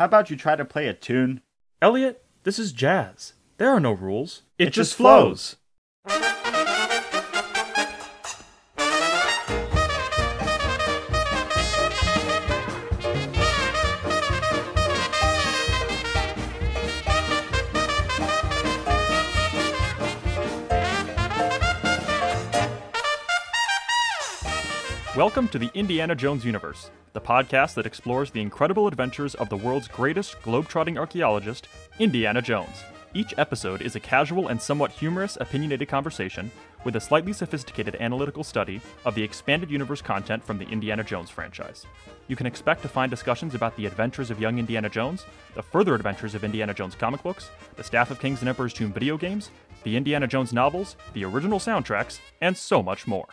How about you try to play a tune? Elliot, this is jazz. There are no rules. It, it just flows. flows. Welcome to the Indiana Jones universe, the podcast that explores the incredible adventures of the world's greatest globe-trotting archaeologist, Indiana Jones. Each episode is a casual and somewhat humorous, opinionated conversation with a slightly sophisticated analytical study of the expanded universe content from the Indiana Jones franchise. You can expect to find discussions about the adventures of young Indiana Jones, the further adventures of Indiana Jones comic books, the Staff of Kings and Emperor's Tomb video games, the Indiana Jones novels, the original soundtracks, and so much more.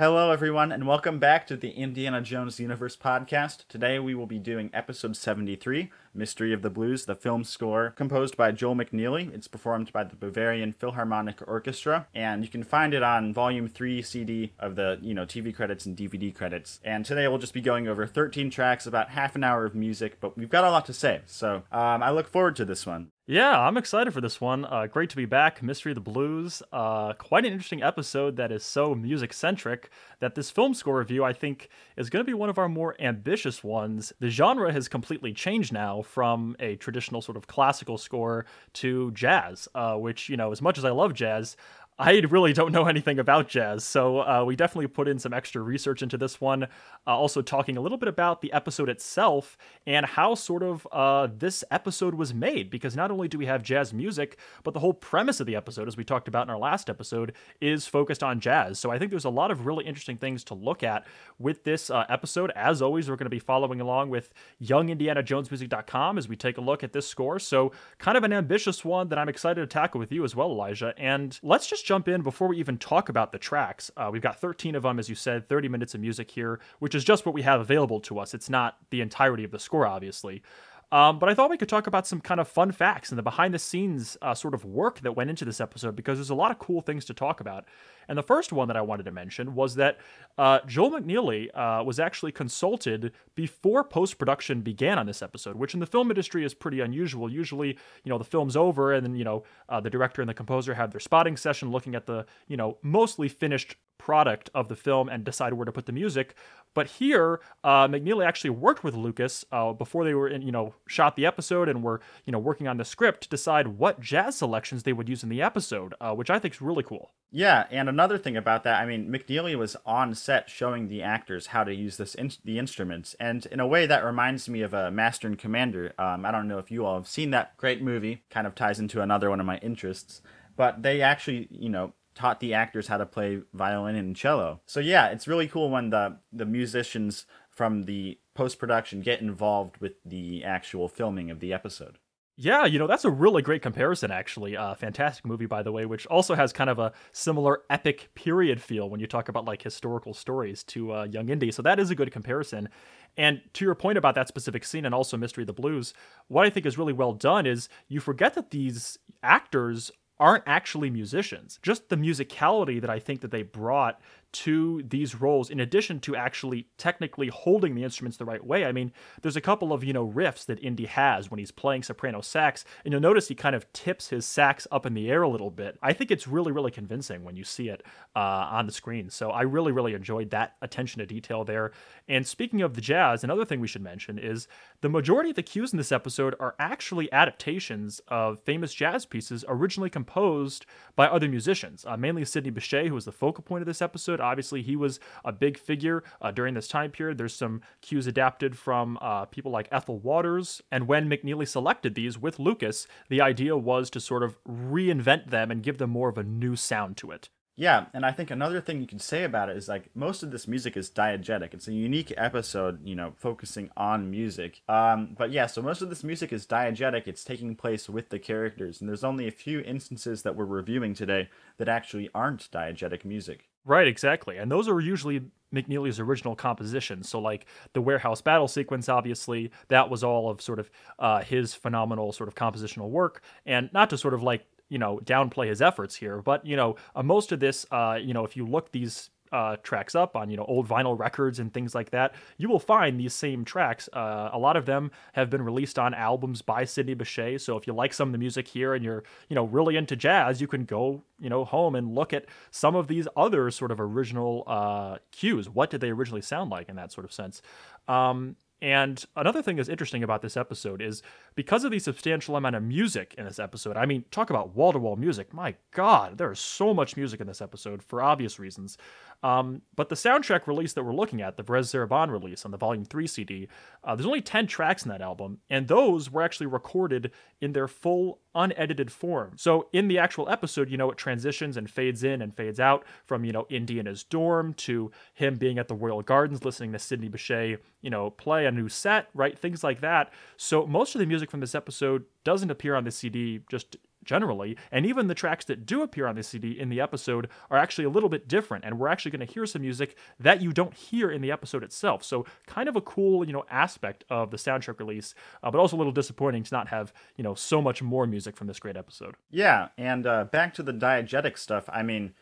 Hello, everyone, and welcome back to the Indiana Jones Universe podcast. Today we will be doing episode 73 Mystery of the Blues, the film score, composed by Joel McNeely. It's performed by the Bavarian Philharmonic Orchestra, and you can find it on volume 3 CD of the, you know, TV credits and DVD credits. And today we'll just be going over 13 tracks, about half an hour of music, but we've got a lot to say, so um, I look forward to this one. Yeah, I'm excited for this one. Uh, great to be back. Mystery of the Blues. Uh, quite an interesting episode that is so music centric that this film score review, I think, is going to be one of our more ambitious ones. The genre has completely changed now from a traditional sort of classical score to jazz, uh, which, you know, as much as I love jazz, I really don't know anything about jazz, so uh, we definitely put in some extra research into this one. Uh, also, talking a little bit about the episode itself and how sort of uh, this episode was made, because not only do we have jazz music, but the whole premise of the episode, as we talked about in our last episode, is focused on jazz. So I think there's a lot of really interesting things to look at with this uh, episode. As always, we're going to be following along with YoungIndianaJonesMusic.com as we take a look at this score. So, kind of an ambitious one that I'm excited to tackle with you as well, Elijah. And let's just jump in before we even talk about the tracks. Uh, we've got 13 of them, as you said, 30 minutes of music here, which is just what we have available to us. It's not the entirety of the score, obviously. Um, but I thought we could talk about some kind of fun facts and the behind the scenes uh, sort of work that went into this episode because there's a lot of cool things to talk about. And the first one that I wanted to mention was that uh, Joel McNeely uh, was actually consulted before post production began on this episode, which in the film industry is pretty unusual. Usually, you know, the film's over and then, you know, uh, the director and the composer have their spotting session looking at the, you know, mostly finished product of the film and decide where to put the music. But here, uh, McNeely actually worked with Lucas uh, before they were in, you know, shot the episode and were, you know, working on the script to decide what jazz selections they would use in the episode, uh, which I think is really cool. Yeah, and another thing about that, I mean, McNeely was on set showing the actors how to use this in- the instruments, and in a way that reminds me of a Master and Commander. Um, I don't know if you all have seen that great movie. Kind of ties into another one of my interests, but they actually, you know, taught the actors how to play violin and cello. So yeah, it's really cool when the the musicians from the post production get involved with the actual filming of the episode. Yeah, you know, that's a really great comparison, actually. Uh, fantastic movie, by the way, which also has kind of a similar epic period feel when you talk about like historical stories to uh, Young Indy. So that is a good comparison. And to your point about that specific scene and also Mystery of the Blues, what I think is really well done is you forget that these actors aren't actually musicians. Just the musicality that I think that they brought to these roles in addition to actually technically holding the instruments the right way. I mean, there's a couple of, you know, riffs that Indy has when he's playing soprano sax, and you'll notice he kind of tips his sax up in the air a little bit. I think it's really, really convincing when you see it uh, on the screen. So I really, really enjoyed that attention to detail there. And speaking of the jazz, another thing we should mention is the majority of the cues in this episode are actually adaptations of famous jazz pieces originally composed by other musicians, uh, mainly Sidney Bechet, who was the focal point of this episode Obviously, he was a big figure uh, during this time period. There's some cues adapted from uh, people like Ethel Waters. And when McNeely selected these with Lucas, the idea was to sort of reinvent them and give them more of a new sound to it. Yeah, and I think another thing you can say about it is like most of this music is diegetic. It's a unique episode, you know, focusing on music. Um, but yeah, so most of this music is diegetic. It's taking place with the characters, and there's only a few instances that we're reviewing today that actually aren't diegetic music. Right, exactly. And those are usually McNeely's original compositions. So, like the warehouse battle sequence, obviously, that was all of sort of uh, his phenomenal sort of compositional work. And not to sort of like, you know, downplay his efforts here, but, you know, uh, most of this, uh, you know, if you look these uh, tracks up on you know old vinyl records and things like that, you will find these same tracks. Uh, a lot of them have been released on albums by Sidney Bechet. So if you like some of the music here and you're you know really into jazz, you can go you know home and look at some of these other sort of original uh, cues. What did they originally sound like in that sort of sense? Um, and another thing that's interesting about this episode is because of the substantial amount of music in this episode. I mean, talk about wall to wall music. My God, there is so much music in this episode for obvious reasons. Um, but the soundtrack release that we're looking at, the Varèse Sarabande release on the Volume 3 CD, uh, there's only 10 tracks in that album, and those were actually recorded in their full unedited form. So in the actual episode, you know, it transitions and fades in and fades out from, you know, Indy in his dorm to him being at the Royal Gardens listening to Sidney Bechet, you know, play a new set, right? Things like that. So most of the music from this episode doesn't appear on the CD just generally, and even the tracks that do appear on the CD in the episode are actually a little bit different, and we're actually going to hear some music that you don't hear in the episode itself. So, kind of a cool, you know, aspect of the soundtrack release, uh, but also a little disappointing to not have, you know, so much more music from this great episode. Yeah, and uh, back to the diegetic stuff. I mean.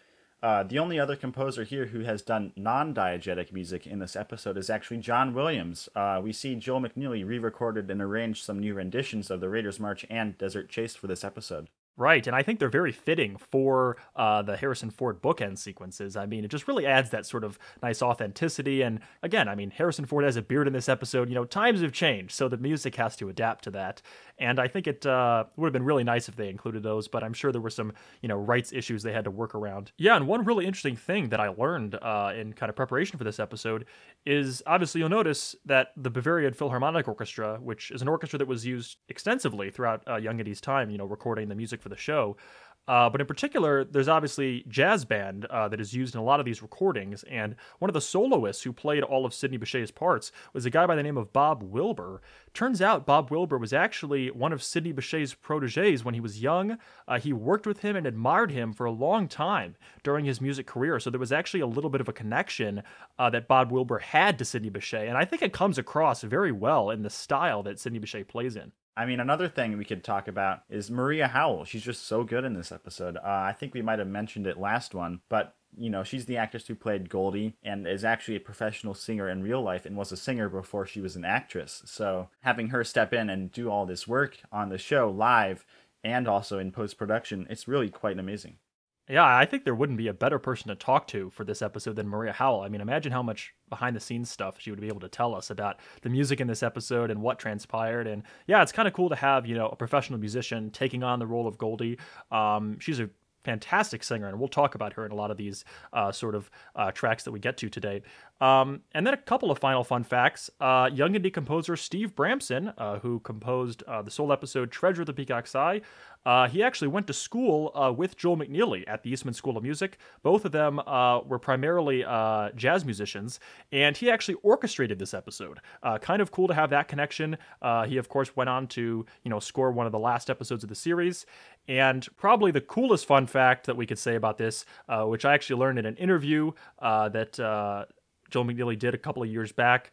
Uh, the only other composer here who has done non-diegetic music in this episode is actually John Williams. Uh, we see Joel McNeely re-recorded and arranged some new renditions of the Raiders March and Desert Chase for this episode. Right, and I think they're very fitting for uh, the Harrison Ford bookend sequences. I mean, it just really adds that sort of nice authenticity. And again, I mean, Harrison Ford has a beard in this episode. You know, times have changed, so the music has to adapt to that. And I think it uh, would have been really nice if they included those, but I'm sure there were some, you know, rights issues they had to work around. Yeah, and one really interesting thing that I learned uh, in kind of preparation for this episode is obviously you'll notice that the Bavarian Philharmonic Orchestra, which is an orchestra that was used extensively throughout uh, Young Indy's time, you know, recording the music for the show, uh, but in particular, there's obviously jazz band uh, that is used in a lot of these recordings, and one of the soloists who played all of Sidney Bechet's parts was a guy by the name of Bob Wilber. Turns out Bob Wilber was actually one of Sidney Bechet's proteges when he was young. Uh, he worked with him and admired him for a long time during his music career, so there was actually a little bit of a connection uh, that Bob Wilber had to Sidney Bechet, and I think it comes across very well in the style that Sidney Bechet plays in. I mean, another thing we could talk about is Maria Howell. She's just so good in this episode. Uh, I think we might have mentioned it last one, but you know, she's the actress who played Goldie and is actually a professional singer in real life and was a singer before she was an actress. So having her step in and do all this work on the show live and also in post production, it's really quite amazing. Yeah, I think there wouldn't be a better person to talk to for this episode than Maria Howell. I mean, imagine how much behind the scenes stuff she would be able to tell us about the music in this episode and what transpired. And yeah, it's kind of cool to have, you know, a professional musician taking on the role of Goldie. Um, she's a fantastic singer, and we'll talk about her in a lot of these uh, sort of uh, tracks that we get to today. Um, and then a couple of final fun facts. Uh, young Indy composer Steve Bramson, uh, who composed uh, the sole episode Treasure of the Peacock's Eye, uh, he actually went to school uh, with Joel McNeely at the Eastman School of Music. Both of them uh, were primarily uh, jazz musicians, and he actually orchestrated this episode. Uh, kind of cool to have that connection. Uh, he, of course, went on to you know score one of the last episodes of the series. And probably the coolest fun fact that we could say about this, which I actually learned in an interview that Joel McNeely did a couple of years back,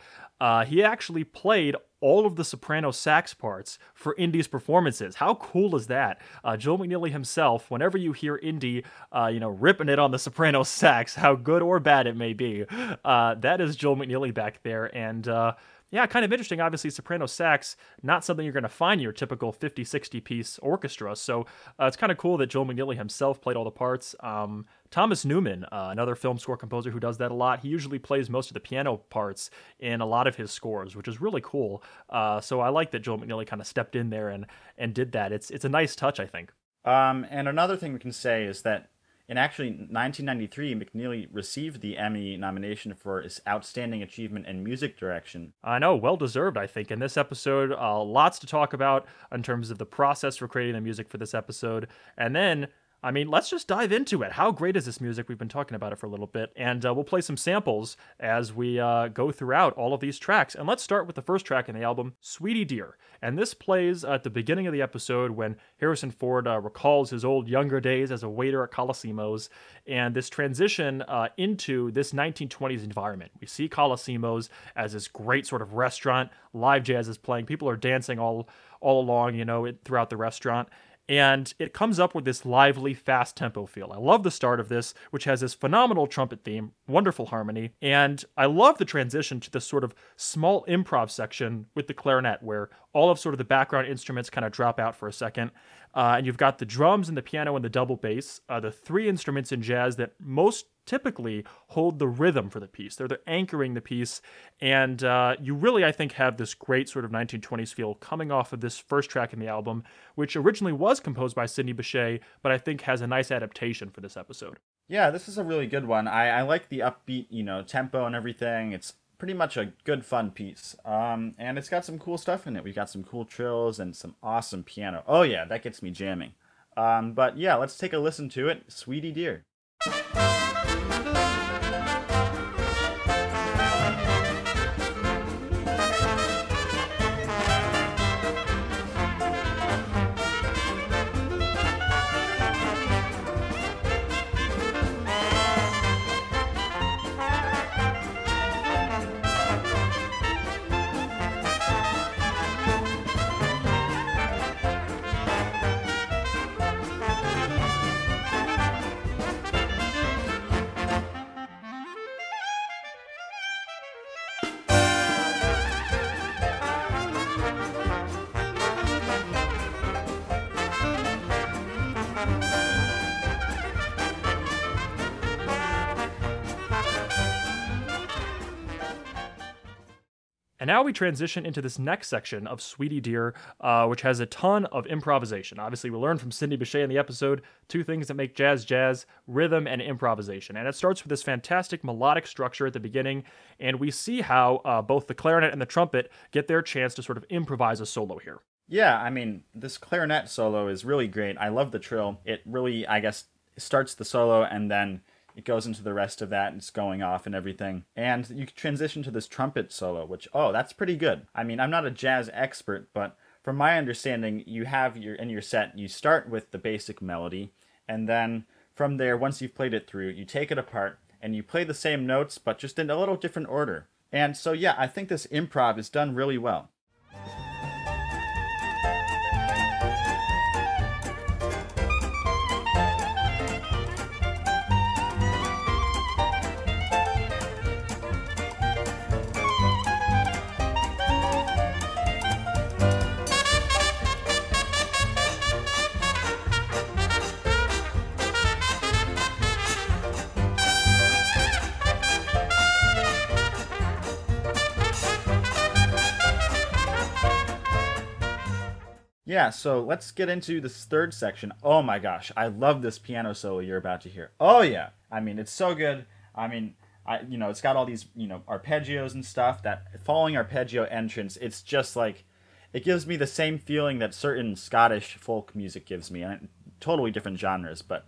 he actually played all of the soprano sax parts for Indy's performances. How cool is that? Uh, Joel McNeely himself, whenever you hear Indy, uh, you know, ripping it on the soprano sax, how good or bad it may be, uh, that is Joel McNeely back there. And uh, yeah, kind of interesting. Obviously, soprano sax, not something you're going to find in your typical 50, 60 piece orchestra. So uh, it's kind of cool that Joel McNeely himself played all the parts. Um, Thomas Newman, uh, another film score composer who does that a lot, he usually plays most of the piano parts in a lot of his scores, which is really cool. Uh, so I like that Joel McNeely kind of stepped in there and, and did that. It's, it's a nice touch, I think. Um, and another thing we can say is that in actually 1993, McNeely received the Emmy nomination for his outstanding achievement in music direction. I know, well deserved, I think. In this episode, uh, lots to talk about in terms of the process for creating the music for this episode. And then I mean, let's just dive into it. How great is this music? We've been talking about it for a little bit, and uh, we'll play some samples as we uh, go throughout all of these tracks. And let's start with the first track in the album, Sweetie Dear. And this plays at the beginning of the episode when Harrison Ford uh, recalls his old younger days as a waiter at Colosimo's, and this transition uh, into this 1920s environment. We see Colosimo's as this great sort of restaurant. Live jazz is playing. People are dancing all all along, you know, throughout the restaurant and it comes up with this lively, fast tempo feel. I love the start of this, which has this phenomenal trumpet theme, wonderful harmony, and I love the transition to this sort of small improv section with the clarinet, where all of sort of the background instruments kind of drop out for a second. Uh, and you've got the drums and the piano and the double bass, uh, the three instruments in jazz that most typically hold the rhythm for the piece. They're, they're anchoring the piece. And uh, you really, I think, have this great sort of 1920s feel coming off of this first track in the album, which originally was composed by Sidney Bechet, but I think has a nice adaptation for this episode. Yeah, this is a really good one. I, I like the upbeat, you know, tempo and everything. It's pretty much a good fun piece. Um, and it's got some cool stuff in it. We've got some cool trills and some awesome piano. Oh yeah, that gets me jamming. Um, but yeah, let's take a listen to it. Sweetie Dear. We transition into this next section of Sweetie Dear, uh, which has a ton of improvisation. Obviously, we learned from Sidney Bechet in the episode two things that make jazz jazz rhythm and improvisation. And it starts with this fantastic melodic structure at the beginning, and we see how uh, both the clarinet and the trumpet get their chance to sort of improvise a solo here. Yeah, I mean, this clarinet solo is really great. I love the trill. It really, I guess, starts the solo and then it goes into the rest of that and it's going off and everything. And you transition to this trumpet solo, which, oh, that's pretty good. I mean, I'm not a jazz expert, but from my understanding, you have your, in your set, you start with the basic melody, and then from there, once you've played it through, you take it apart and you play the same notes, but just in a little different order. And so, yeah, I think this improv is done really well. Yeah, so let's get into this third section. Oh my gosh, I love this piano solo you're about to hear. Oh yeah, I mean it's so good. I mean, I you know it's got all these you know arpeggios and stuff. That following arpeggio entrance, it's just like it gives me the same feeling that certain Scottish folk music gives me, and totally different genres, but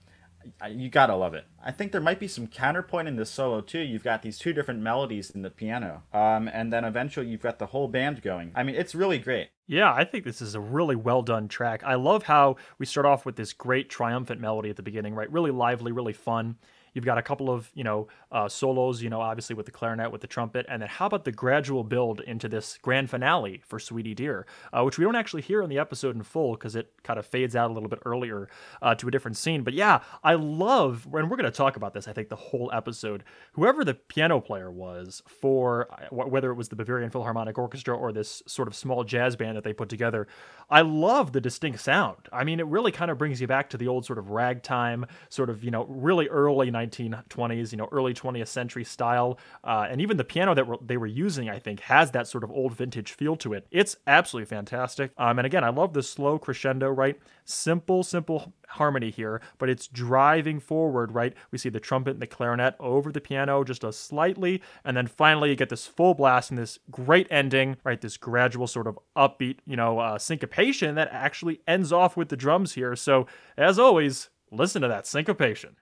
you gotta love it. I think there might be some counterpoint in this solo too. You've got these two different melodies in the piano, um, and then eventually you've got the whole band going. I mean, it's really great. Yeah, I think this is a really well done track. I love how we start off with this great triumphant melody at the beginning, right? Really lively, really fun. You've got a couple of, you know, uh, solos, you know, obviously with the clarinet, with the trumpet. And then how about the gradual build into this grand finale for Sweetie Dear, uh, which we don't actually hear in the episode in full because it kind of fades out a little bit earlier uh, to a different scene. But yeah, I love, and we're going to talk about this, I think, the whole episode. Whoever the piano player was for uh, whether it was the Bavarian Philharmonic Orchestra or this sort of small jazz band that they put together, I love the distinct sound. I mean, it really kind of brings you back to the old sort of ragtime, sort of, you know, really early 1920s, you know, early 20th century style. Uh, and even the piano that they were using, I think, has that sort of old vintage feel to it. It's absolutely fantastic. Um, and again, I love the slow crescendo, right? Simple, simple harmony here, but it's driving forward, right? We see the trumpet and the clarinet over the piano just a slightly, and then finally you get this full blast and this great ending, right? This gradual sort of upbeat, you know, uh, syncopation that actually ends off with the drums here. So, as always, Listen to that syncopation.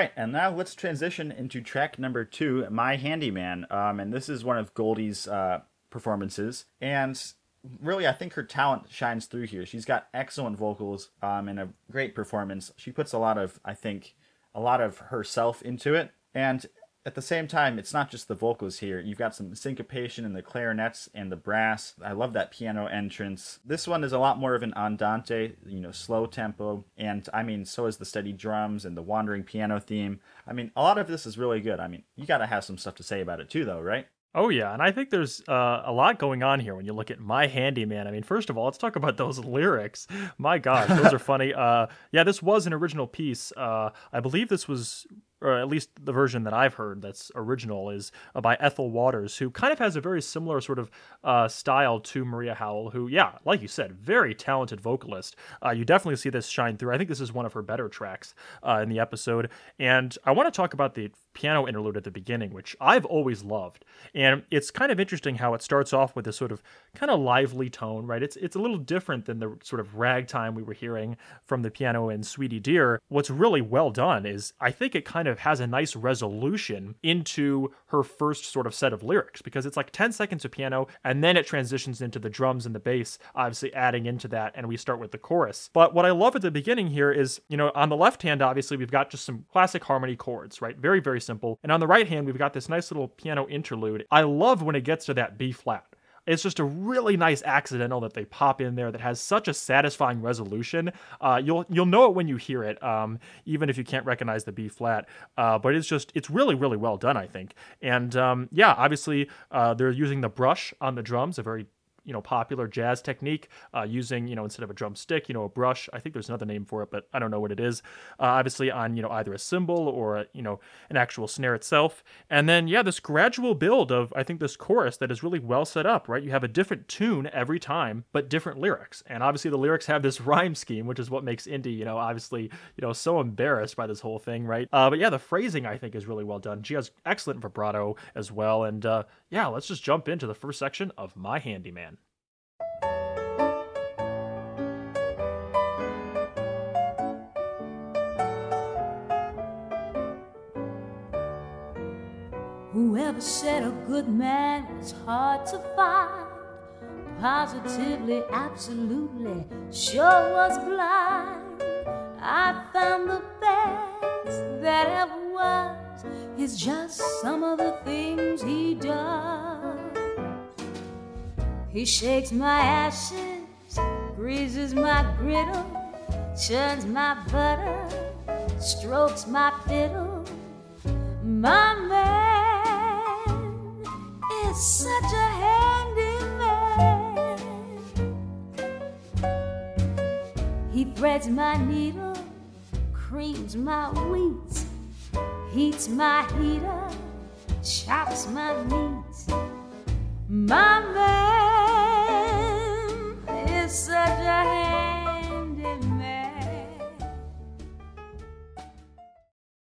Right, and now let's transition into track number two, "My Handyman," um, and this is one of Goldie's uh, performances, and really, I think her talent shines through here. She's got excellent vocals um, and a great performance. She puts a lot of, I think, a lot of herself into it, and at the same time, it's not just the vocals here. You've got some syncopation in the clarinets and the brass. I love that piano entrance. This one is a lot more of an andante, you know, slow tempo. And I mean, so is the steady drums and the wandering piano theme. I mean, a lot of this is really good. I mean, you got to have some stuff to say about it too, though, right? Oh yeah, and I think there's uh, a lot going on here when you look at My Handyman. I mean, first of all, let's talk about those lyrics. My gosh, those are funny. Uh, yeah, this was an original piece. Uh, I believe this was or at least the version that I've heard that's original, is uh, by Ethel Waters, who kind of has a very similar sort of uh, style to Maria Howell, who, yeah, like you said, very talented vocalist. Uh, you definitely see this shine through. I think this is one of her better tracks uh, in the episode. And I want to talk about the piano interlude at the beginning, which I've always loved. And it's kind of interesting how it starts off with this sort of kind of lively tone, right? It's it's a little different than the sort of ragtime we were hearing from the piano in Sweetie Dear. What's really well done is I think it kind of has a nice resolution into her first sort of set of lyrics because it's like 10 seconds of piano and then it transitions into the drums and the bass, obviously adding into that, and we start with the chorus. But what I love at the beginning here is, you know, on the left hand, obviously, we've got just some classic harmony chords, right? Very, very simple. And on the right hand, we've got this nice little piano interlude. I love when it gets to that B flat. It's just a really nice accidental that they pop in there that has such a satisfying resolution. Uh, you'll you'll know it when you hear it, um, even if you can't recognize the B flat. Uh, but it's just it's really really well done, I think. And um, yeah, obviously uh, they're using the brush on the drums, a very you know popular jazz technique uh, using you know instead of a drumstick you know a brush. I think there's another name for it but i don't know what it is. Uh, obviously on you know either a cymbal or a, you know an actual snare itself. And then yeah this gradual build of i think this chorus that is really well set up right? You have a different tune every time but different lyrics. And obviously the lyrics have this rhyme scheme which is what makes Indy you know obviously you know so embarrassed by this whole thing right? Uh, but yeah the phrasing i think is really well done. She has excellent vibrato as well. And uh, yeah let's just jump into the first section of my handyman Whoever said a good man is hard to find, positively, absolutely, sure was blind. I found the best that ever was is just some of the things he does. He shakes my ashes, greases my griddle, churns my butter, strokes my fiddle. My man is such a handy man. He threads my needle, creams my wheat, heats my heater, chops my meat. My man is such a.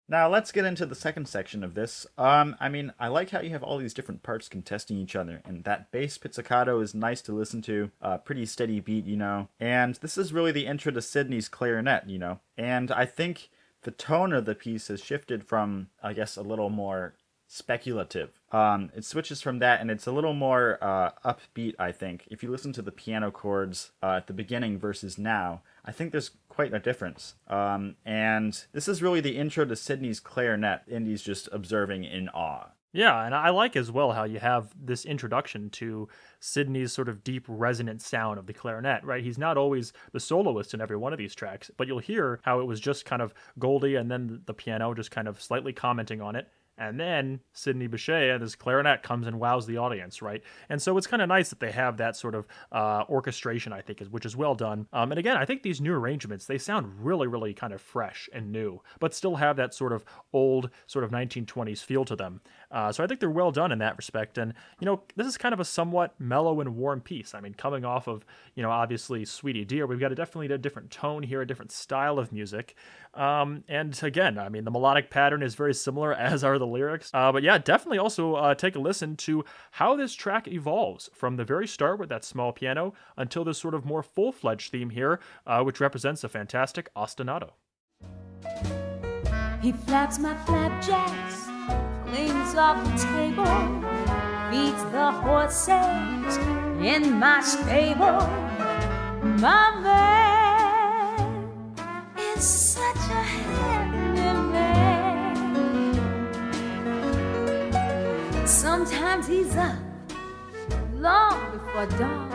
Now let's get into the second section of this. Um, I mean, I like how you have all these different parts contesting each other, and that bass pizzicato is nice to listen to. Uh, pretty steady beat, you know. And this is really the intro to Sidney's clarinet, you know. And I think the tone of the piece has shifted from, I guess, a little more speculative. Um, it switches from that, and it's a little more uh, upbeat. I think if you listen to the piano chords uh, at the beginning versus now, I think there's quite a difference. Um, and this is really the intro to Sidney's clarinet. Indy's just observing in awe. Yeah, and I like as well how you have this introduction to Sidney's sort of deep resonant sound of the clarinet, right? He's not always the soloist in every one of these tracks, but you'll hear how it was just kind of Goldie and then the piano just kind of slightly commenting on it. And then Sidney Bechet and his clarinet comes and wows the audience, right? And so it's kind of nice that they have that sort of uh, orchestration, I think, is, which is well done. Um, and again, I think these new arrangements, they sound really, really kind of fresh and new, but still have that sort of old, sort of 1920s feel to them. Uh, so I think they're well done in that respect. And, you know, this is kind of a somewhat mellow and warm piece. I mean, coming off of, you know, obviously Sweetie Dear, we've got a definitely a different tone here, a different style of music. Um, and again, I mean, the melodic pattern is very similar, as are the lyrics. Uh, but yeah, definitely also uh, take a listen to how this track evolves from the very start with that small piano until this sort of more full fledged theme here, uh, which represents a fantastic ostinato. He flaps my flapjacks, cleans off the table, feeds the horses in my stable. My man is such a handy man. Sometimes he's up long before dawn,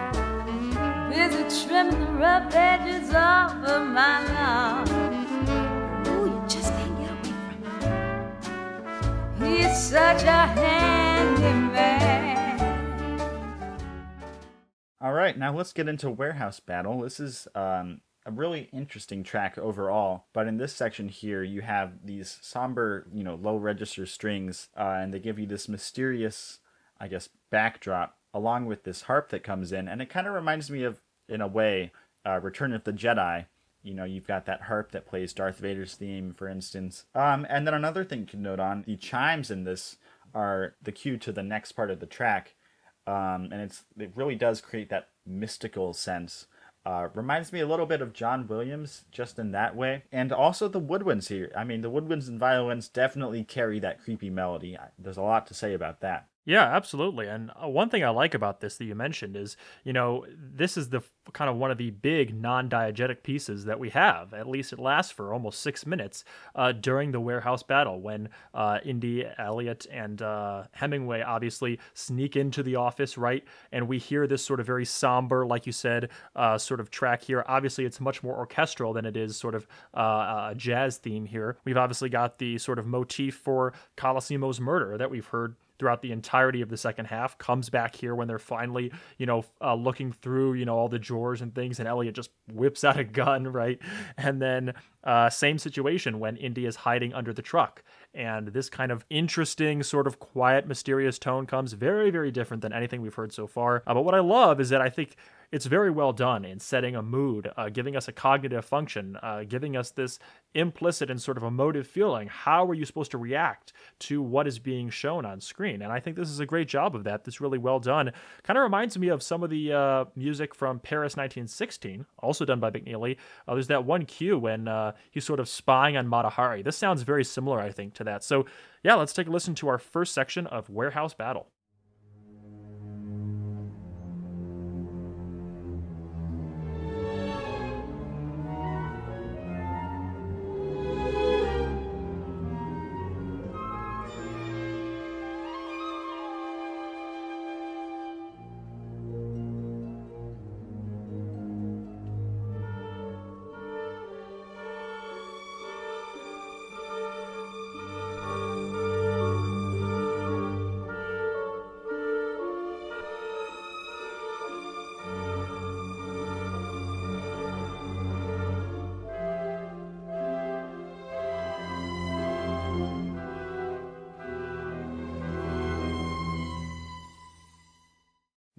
busy trimming the rough edges off of my lawn. Such a handy man. All right, now let's get into Warehouse Battle. This is um, a really interesting track overall, but in this section here, you have these somber, you know, low register strings, uh, and they give you this mysterious, I guess, backdrop along with this harp that comes in, and it kind of reminds me of, in a way, uh, Return of the Jedi. You know, you've got that harp that plays Darth Vader's theme, for instance. Um, and then another thing can note on the chimes in this are the cue to the next part of the track um, and it's it really does create that mystical sense. Uh, reminds me a little bit of John Williams, just in that way, and also the woodwinds here. I mean, the woodwinds and violins definitely carry that creepy melody. There's a lot to say about that. Yeah, absolutely. And uh, one thing I like about this that you mentioned is, you know, this is the kind of one of the big non diegetic pieces that we have. At least it lasts for almost six minutes uh, during the warehouse battle when uh, Indy, Elliot, and uh, Hemingway obviously sneak into the office, right? And we hear this sort of very somber, like you said, uh, sort of track here. Obviously, it's much more orchestral than it is sort of uh, a jazz theme here. We've obviously got the sort of motif for Colosimo's murder that we've heard throughout the entirety of the second half comes back here when they're finally you know uh, looking through you know all the drawers and things and elliot just whips out a gun right? And then uh, same situation when indy is hiding under the truck. And this kind of interesting sort of quiet mysterious tone comes very very different than anything we've heard so far. Uh, but what i love is that i think it's very well done in setting a mood, uh, giving us a cognitive function, uh, giving us this implicit and sort of emotive feeling. How are you supposed to react to what is being shown on screen? And I think this is a great job of that. This really well done. Kind of reminds me of some of the uh, music from Paris 1916, also done by McNeely. Uh, there's that one cue when uh, he's sort of spying on Mata Hari. This sounds very similar, I think, to that. So yeah, let's take a listen to our first section of Warehouse Battle.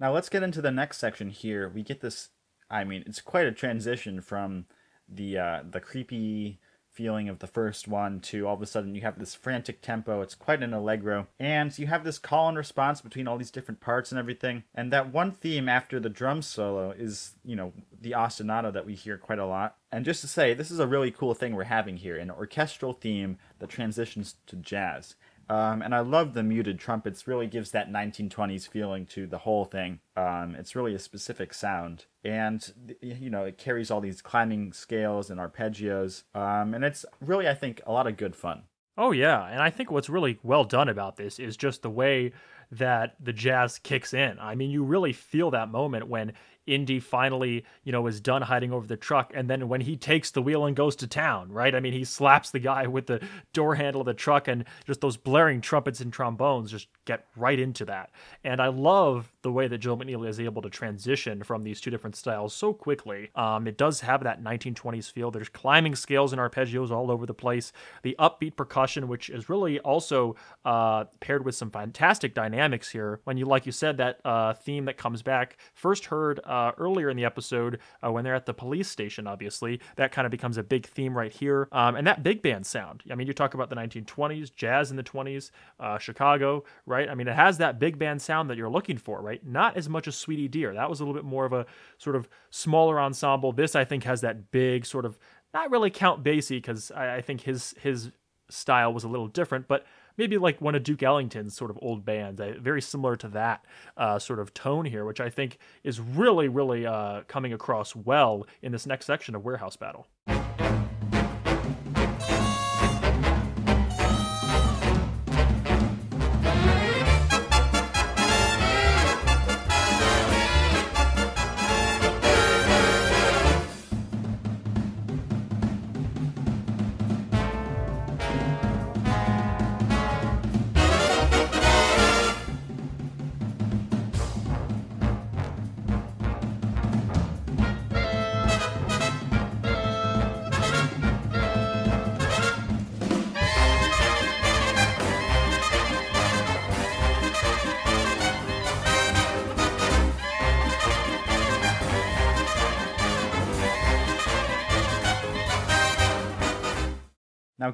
Now let's get into the next section here. We get this. I mean, it's quite a transition from the uh, the creepy feeling of the first one to all of a sudden you have this frantic tempo. It's quite an allegro, and you have this call and response between all these different parts and everything. And that one theme after the drum solo is, you know, the ostinato that we hear quite a lot. And just to say, this is a really cool thing we're having here an orchestral theme that transitions to jazz. Um, and I love the muted trumpets. Really gives that 1920s feeling to the whole thing. Um, it's really a specific sound, and you know it carries all these climbing scales and arpeggios. Um, and it's really, I think, a lot of good fun. Oh yeah, and I think what's really well done about this is just the way that the jazz kicks in. I mean, you really feel that moment when Indy finally, you know, is done hiding over the truck. And then when he takes the wheel and goes to town, right? I mean, he slaps the guy with the door handle of the truck, and just those blaring trumpets and trombones just get right into that. And I love the way that Joe McNeely is able to transition from these two different styles so quickly. Um, it does have that 1920s feel. There's climbing scales and arpeggios all over the place. The upbeat percussion, which is really also uh, paired with some fantastic dynamics here. When you, like you said, that uh, theme that comes back, first heard uh, earlier in the episode uh, when they're at the police station, obviously, that kind of becomes a big theme right here. Um, and that big band sound. I mean, you talk about the 1920s, jazz in the 20s, uh, Chicago, right? I mean, it has that big band sound that you're looking for, right? Not as much as Sweetie Dear. That was a little bit more of a sort of smaller ensemble. This, I think, has that big sort of not really Count Basie because I, I think his his style was a little different, but maybe like one of Duke Ellington's sort of old bands, uh, very similar to that uh, sort of tone here, which I think is really, really uh, coming across well in this next section of Warehouse Battle.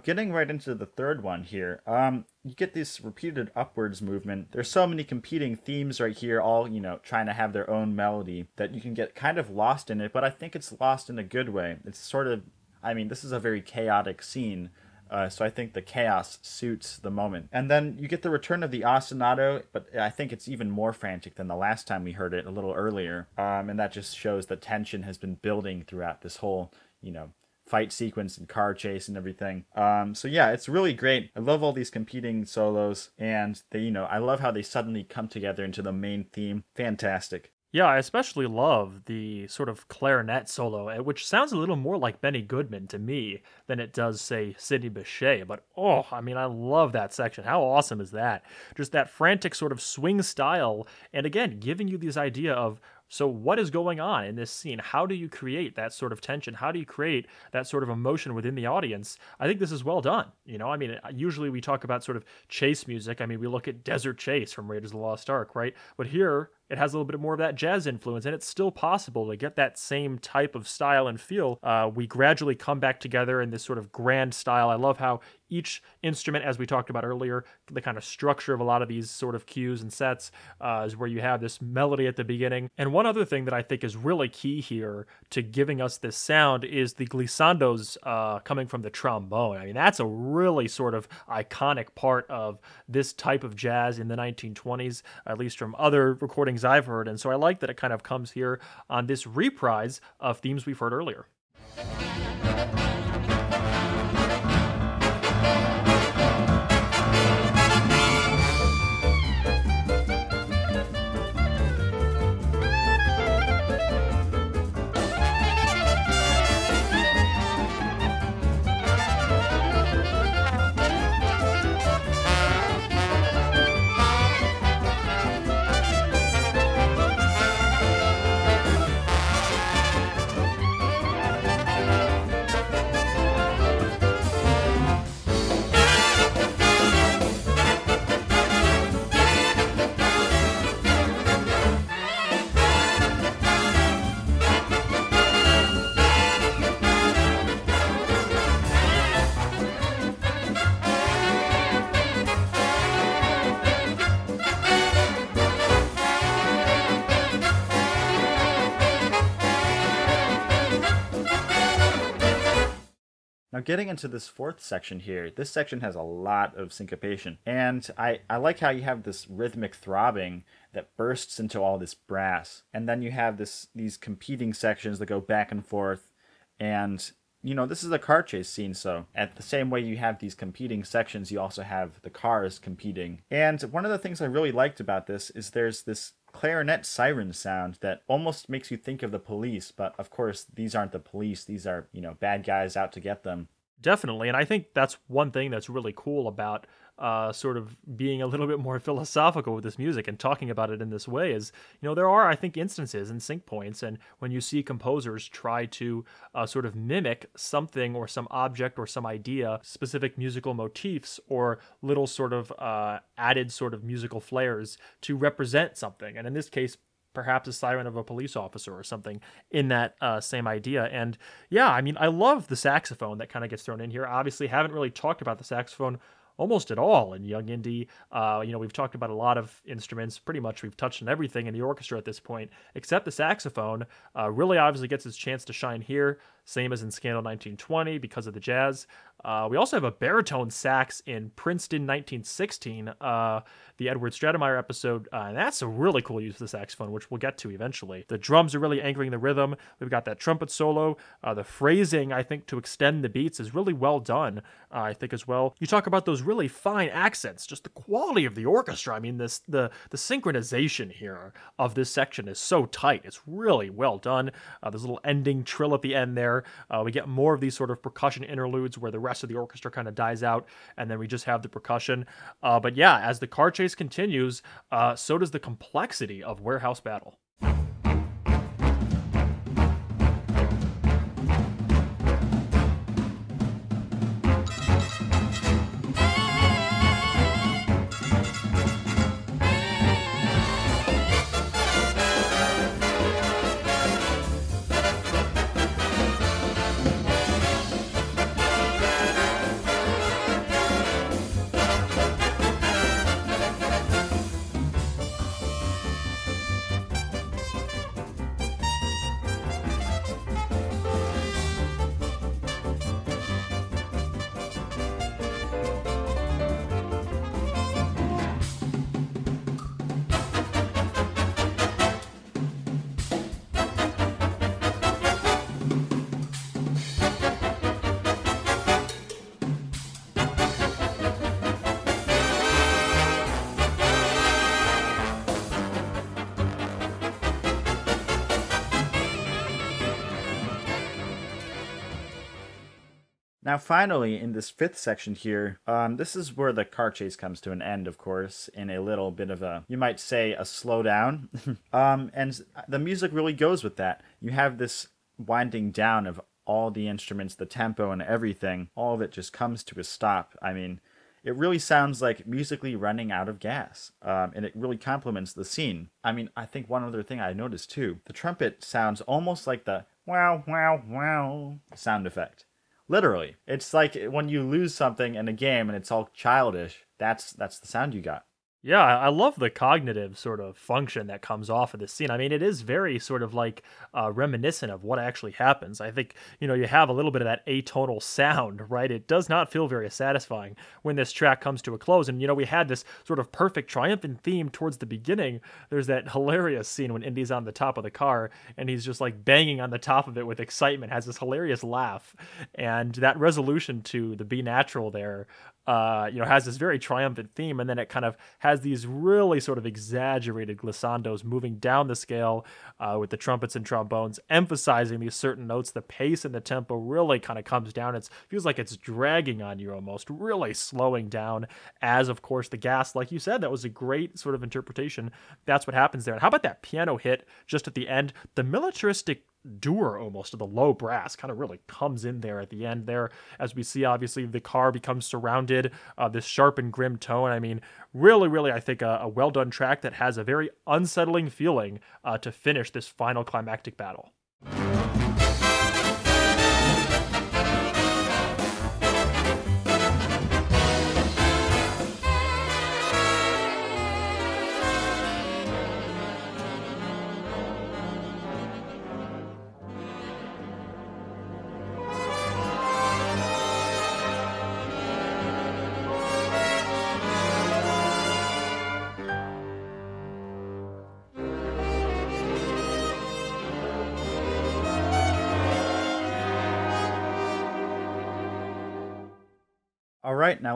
Getting right into the third one here, um, you get this repeated upwards movement. There's so many competing themes right here, all you know, trying to have their own melody that you can get kind of lost in it. But I think it's lost in a good way. It's sort of, I mean, this is a very chaotic scene. Uh, so I think the chaos suits the moment. And then you get the return of the ostinato, but I think it's even more frantic than the last time we heard it a little earlier. Um, and that just shows the tension has been building throughout this whole, you know, fight sequence and car chase and everything. Um, so yeah, it's really great. I love all these competing solos, and they, you know, I love how they suddenly come together into the main theme. Fantastic. Yeah, I especially love the sort of clarinet solo, eh, which sounds a little more like Benny Goodman to me than it does, say, Sidney Bechet. But oh, I mean, I love that section. How awesome is that? Just that frantic sort of swing style, and again, giving you this idea of so, what is going on in this scene? How do you create that sort of tension? How do you create that sort of emotion within the audience? I think this is well done. You know, I mean, uh, usually we talk about sort of chase music. I mean, we look at Desert Chase from Raiders of the Lost Ark, right? But here, it has a little bit more of that jazz influence, and it's still possible to get that same type of style and feel. Uh, we gradually come back together in this sort of grand style. I love how each instrument, as we talked about earlier, the kind of structure of a lot of these sort of cues and sets uh, is where you have this melody at the beginning. And one other thing that I think is really key here to giving us this sound is the glissandos uh, coming from the trombone. I mean, that's a really sort of iconic part of this type of jazz in the 1920s, at least from other recordings I've heard. And so I like that it kind of comes here on this reprise of themes we've heard earlier. Now, getting into this fourth section here, this section has a lot of syncopation. And I, I like how you have this rhythmic throbbing that bursts into all this brass. And then you have this these competing sections that go back and forth. And you know, this is a car chase scene, so at the same way you have these competing sections, you also have the cars competing. And one of the things I really liked about this is there's this clarinet siren sound that almost makes you think of the police, but of course, these aren't the police. These are, you know, bad guys out to get them. Definitely. And I think that's one thing that's really cool about uh, sort of being a little bit more philosophical with this music and talking about it in this way is, you know, there are, I think, instances and sync points. And when you see composers try to uh, sort of mimic something or some object or some idea, specific musical motifs or little sort of uh, added sort of musical flairs to represent something. And in this case, perhaps a siren of a police officer or something in that uh, same idea. And yeah, I mean, I love the saxophone that kind of gets thrown in here. Obviously, haven't really talked about the saxophone almost at all in Young Indy. Uh, you know, we've talked about a lot of instruments. Pretty much, we've touched on everything in the orchestra at this point, except the saxophone. Uh, really, obviously, gets its chance to shine here. Same as in Scandal 1920 because of the jazz. Uh, we also have a baritone sax in Princeton 1916, uh, the Edward Stratemeyer episode, uh, and that's a really cool use of the saxophone, which we'll get to eventually. The drums are really anchoring the rhythm. We've got that trumpet solo. Uh, the phrasing, I think, to extend the beats is really well done, uh, I think, as well. You talk about those really fine accents, just the quality of the orchestra. I mean, this the the synchronization here of this section is so tight. It's really well done. There's a little ending trill at the end there. we get more of these sort of percussion interludes where the rest of the orchestra kind of dies out, and then we just have the percussion. Uh, but yeah, as the car chase continues, uh, so does the complexity of Warehouse Battle. Finally, in this fifth section here, um, this is where the car chase comes to an end, of course, in a little bit of a, you might say, a slowdown. um, and the music really goes with that. You have this winding down of all the instruments, the tempo, and everything. All of it just comes to a stop. I mean, it really sounds like musically running out of gas, um, and it really complements the scene. I mean, I think one other thing I noticed too the trumpet sounds almost like the wow, wow, wow sound effect. Literally, it's like when you lose something in a game and it's all childish. That's that's the sound you got. Yeah, I love the cognitive sort of function that comes off of this scene. I mean, it is very sort of like uh, reminiscent of what actually happens. I think, you know, you have a little bit of that atonal sound, right? It does not feel very satisfying when this track comes to a close. And, you know, we had this sort of perfect triumphant theme towards the beginning. There's that hilarious scene when Indy's on the top of the car and he's just like banging on the top of it with excitement, has this hilarious laugh. And that resolution to the B natural there uh, you know, has this very triumphant theme, and then it kind of has these really sort of exaggerated glissandos moving down the scale uh, with the trumpets and trombones, emphasizing these certain notes. The pace and the tempo really kind of comes down. It feels like it's dragging on you almost, really slowing down. As of course the gas, like you said, that was a great sort of interpretation. That's what happens there. And how about that piano hit just at the end? The militaristic doer almost of the low brass kind of really comes in there at the end there. As we see obviously the car becomes surrounded uh, this sharp and grim tone. I mean really really i think a, a well done track that has a very unsettling feeling uh, to finish this final climactic battle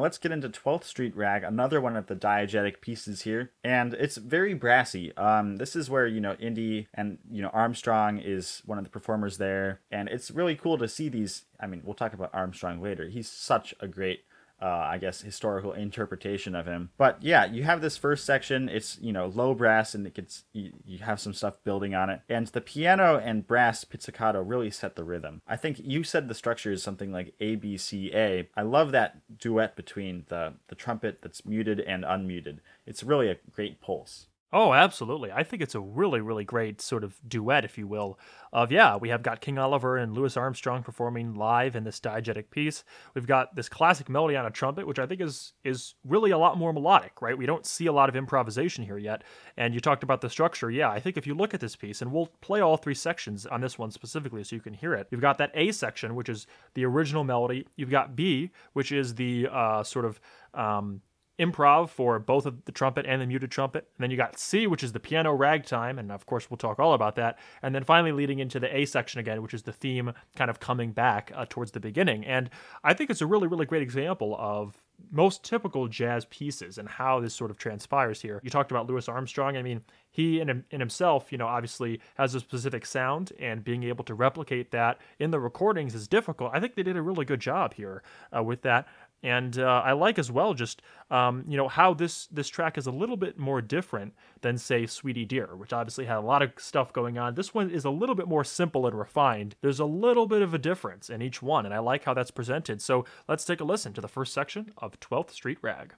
let's get into 12th Street Rag, another one of the diegetic pieces here. And it's very brassy. Um, this is where, you know, Indy and, you know, Armstrong is one of the performers there. And it's really cool to see these. I mean, we'll talk about Armstrong later. He's such a great uh, I guess, historical interpretation of him. But yeah, you have this first section. It's you know low brass, and it gets you, you have some stuff building on it. And the piano and brass pizzicato really set the rhythm. I think you said the structure is something like A B C A. I love that duet between the the trumpet that's muted and unmuted. It's really a great pulse. Oh, absolutely. I think it's a really, really great sort of duet, if you will, of, yeah, we have got King Oliver and Louis Armstrong performing live in this diegetic piece. We've got this classic melody on a trumpet, which I think is is really a lot more melodic, right? We don't see a lot of improvisation here yet. And you talked about the structure. Yeah, I think if you look at this piece, and we'll play all three sections on this one specifically so you can hear it. You've got that A section, which is the original melody. You've got B, which is the uh, sort of um, improv for both of the trumpet and the muted trumpet. And then you got C, which is the piano ragtime, and of course we'll talk all about that. And then finally leading into the A section again, which is the theme kind of coming back uh, towards the beginning. And I think it's a really, really great example of most typical jazz pieces and how this sort of transpires here. You talked about Louis Armstrong. I mean, he in, in himself, you know, obviously has a specific sound, and being able to replicate that in the recordings is difficult. I think they did a really good job here uh, with that and uh, I like as well just um, you know how this this track is a little bit more different than say Sweetie Dear, which obviously had a lot of stuff going on. This one is a little bit more simple and refined. There's a little bit of a difference in each one, and I like how that's presented. So let's take a listen to the first section of 12th Street Rag.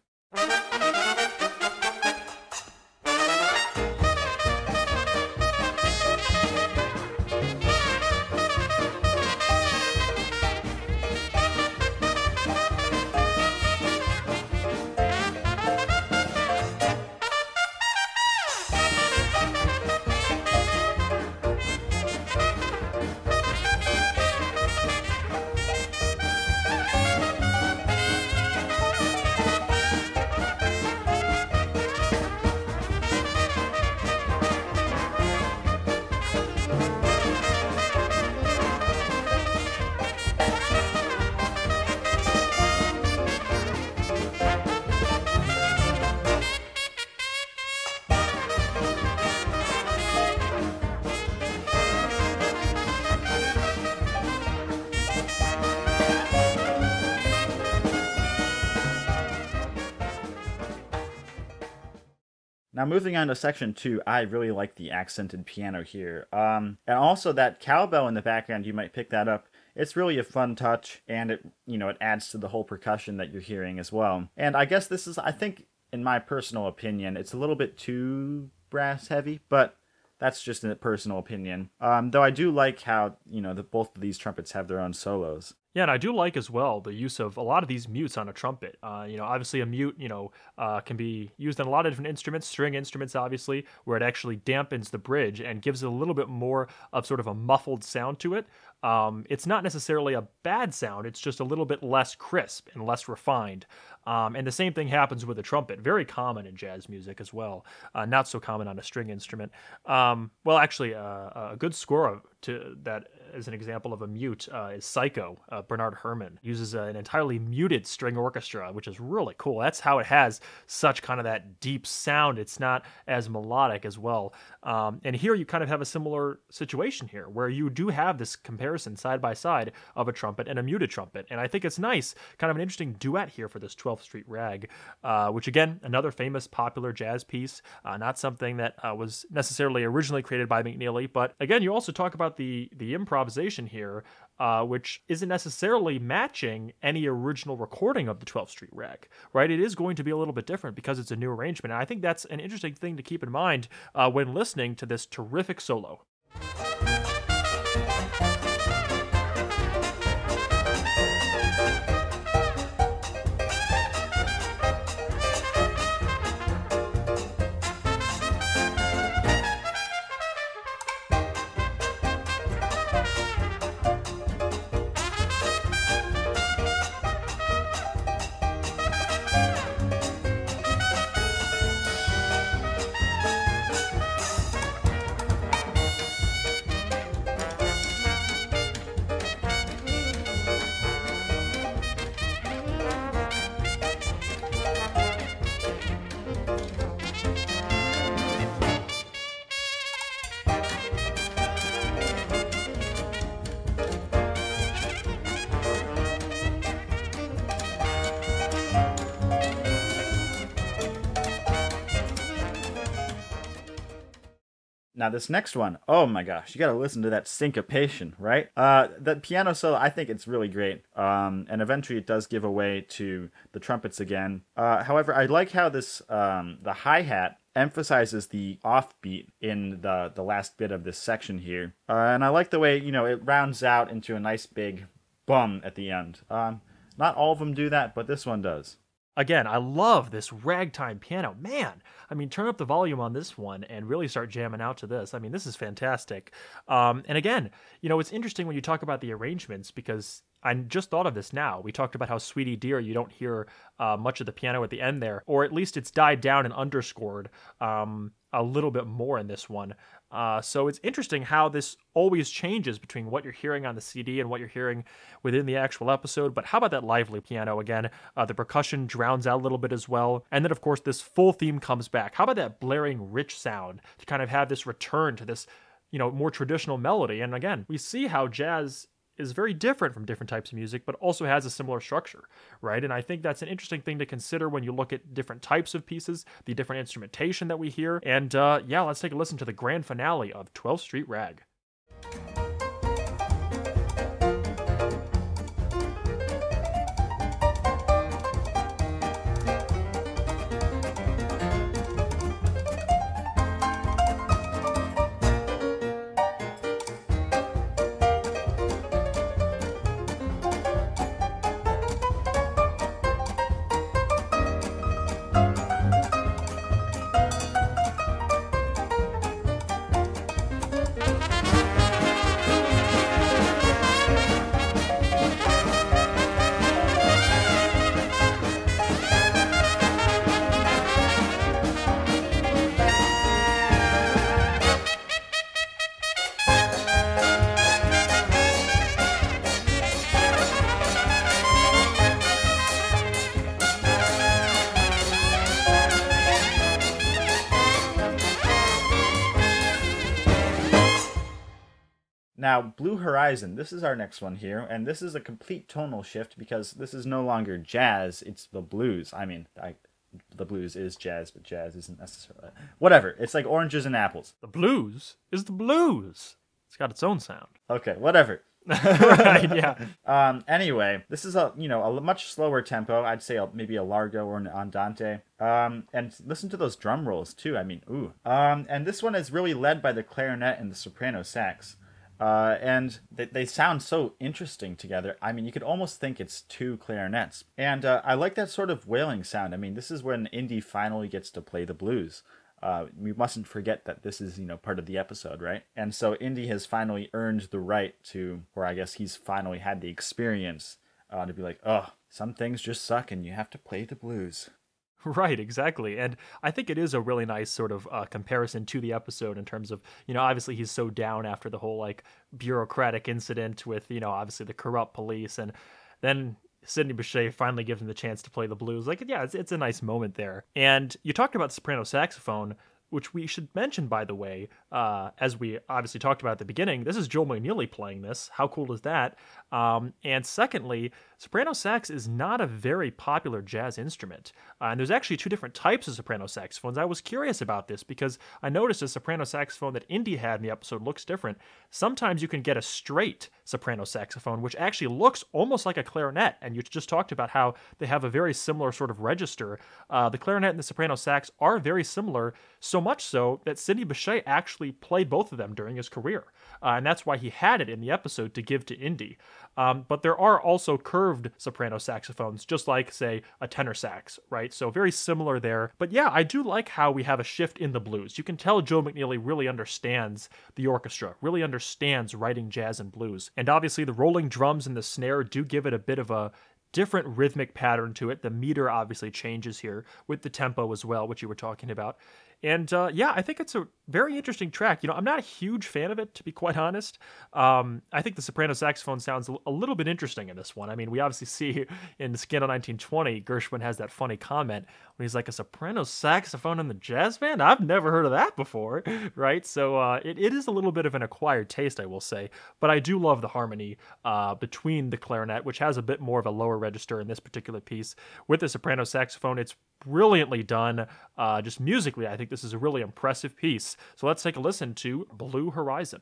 Now, moving on to section two, I really like the accented piano here. Um, and also that cowbell in the background, you might pick that up. It's really a fun touch, and it you know it adds to the whole percussion that you're hearing as well. And I guess this is, I think, in my personal opinion, it's a little bit too brass heavy, but that's just a personal opinion. Um, though I do like how you know the both of these trumpets have their own solos. Yeah, and I do like as well the use of a lot of these mutes on a trumpet. Uh, you know, obviously a mute, you know, uh, can be used on a lot of different instruments, string instruments, obviously, where it actually dampens the bridge and gives it a little bit more of sort of a muffled sound to it. Um, it's not necessarily a bad sound; it's just a little bit less crisp and less refined. Um, and the same thing happens with a trumpet. Very common in jazz music as well. Uh, not so common on a string instrument. Um, well, actually, uh, a good score to that as an example of a mute uh, is Psycho. Uh, Bernard Herrmann uses an entirely muted string orchestra, which is really cool. That's how it has such kind of that deep sound. It's not as melodic as well. Um, and here you kind of have a similar situation here, where you do have this comparison side by side of a trumpet and a muted trumpet. And I think it's nice, kind of an interesting duet here for this 12th Street Rag, uh, which again, another famous popular jazz piece, uh, not something that uh, was necessarily originally created by McNeely, but again, you also talk about the the improvisation here, uh, which isn't necessarily matching any original recording of the 12th Street Rag, right? It is going to be a little bit different because it's a new arrangement. And I think that's an interesting thing to keep in mind uh, when listening to this terrific solo. Now this next one, oh my gosh, you got to listen to that syncopation, right? Uh, that piano solo, I think it's really great. Um, and eventually it does give away to the trumpets again. Uh, however, I like how this um, the hi hat emphasizes the offbeat in the the last bit of this section here, uh, and I like the way you know it rounds out into a nice big bum at the end. Um, not all of them do that, but this one does. Again, I love this ragtime piano. Man, I mean, turn up the volume on this one and really start jamming out to this. I mean, this is fantastic. Um, and again, you know, it's interesting when you talk about the arrangements because I just thought of this now. We talked about how Sweetie Dear, you don't hear uh, much of the piano at the end there, or at least it's died down and underscored um, a little bit more in this one. Uh, so it's interesting how this always changes between what you're hearing on the CD and what you're hearing within the actual episode. But how about that lively piano again? Uh, the percussion drowns out a little bit as well. And then, of course, this full theme comes back. How about that blaring, rich sound to kind of have this return to this, you know, more traditional melody? And again, we see how jazz is very different from different types of music, but also has a similar structure, right? And I think that's an interesting thing to consider when you look at different types of pieces, the different instrumentation that we hear. And uh, yeah, let's take a listen to the grand finale of 12th Street Rag. Horizon, this is our next one here, and this is a complete tonal shift because this is no longer jazz, it's the blues. I mean, I, the blues is jazz, but jazz isn't necessarily. Whatever. It's like oranges and apples. The blues is the blues. It's got its own sound. Okay, whatever. right, yeah. Um, anyway, this is a you know a much slower tempo. I'd say a, maybe a largo or an andante. Um, and listen to those drum rolls too. I mean, ooh. Um, and this one is really led by the clarinet and the soprano sax. Uh, and they, they sound so interesting together. I mean, you could almost think it's two clarinets. And uh, I like that sort of wailing sound. I mean, this is when Indy finally gets to play the blues. Uh, we mustn't forget that this is, you know, part of the episode, right? And so Indy has finally earned the right to, or I guess he's finally had the experience uh, to be like, oh, some things just suck and you have to play the blues. Right, exactly. And I think it is a really nice sort of uh, comparison to the episode in terms of, you know, obviously he's so down after the whole like bureaucratic incident with, you know, obviously the corrupt police. And then Sidney Bechet finally gives him the chance to play the blues. Like, yeah, it's, it's a nice moment there. And you talked about soprano saxophone which we should mention, by the way, uh, as we obviously talked about at the beginning, this is Joel McNeely playing this. How cool is that? Um, and secondly, soprano sax is not a very popular jazz instrument. Uh, and there's actually two different types of soprano saxophones. I was curious about this because I noticed a soprano saxophone that Indy had in the episode looks different. Sometimes you can get a straight soprano saxophone, which actually looks almost like a clarinet. And you just talked about how they have a very similar sort of register. Uh, the clarinet and the soprano sax are very similar. So much so that Sidney Bechet actually played both of them during his career. Uh, and that's why he had it in the episode to give to Indy. Um, but there are also curved soprano saxophones, just like, say, a tenor sax, right? So very similar there. But yeah, I do like how we have a shift in the blues. You can tell Joel McNeely really understands the orchestra, really understands writing jazz and blues. And obviously, the rolling drums and the snare do give it a bit of a different rhythmic pattern to it. The meter obviously changes here with the tempo as well, which you were talking about. And uh, yeah, I think it's a very interesting track. You know, I'm not a huge fan of it, to be quite honest. Um, I think the soprano saxophone sounds a little bit interesting in this one. I mean, we obviously see in Scandal 1920, Gershwin has that funny comment when he's like a soprano saxophone in the jazz band. I've never heard of that before, right? So uh, it, it is a little bit of an acquired taste, I will say, but I do love the harmony uh, between the clarinet, which has a bit more of a lower register in this particular piece, with the soprano saxophone. It's brilliantly done. Uh, just musically, I think this is a really impressive piece. So let's take a listen to Blue Horizon.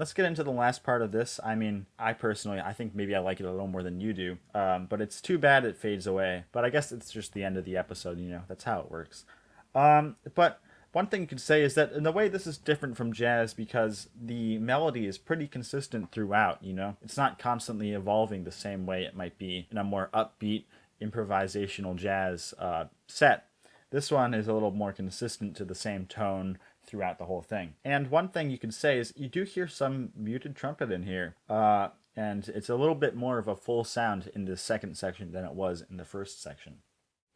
Let's get into the last part of this. I mean, I personally, I think maybe I like it a little more than you do. Um, but it's too bad it fades away. But I guess it's just the end of the episode. You know, that's how it works. Um, but one thing you could say is that in a way this is different from jazz because the melody is pretty consistent throughout. You know, it's not constantly evolving the same way it might be in a more upbeat improvisational jazz uh, set. This one is a little more consistent to the same tone throughout the whole thing. And one thing you can say is you do hear some muted trumpet in here. Uh, and it's a little bit more of a full sound in the second section than it was in the first section.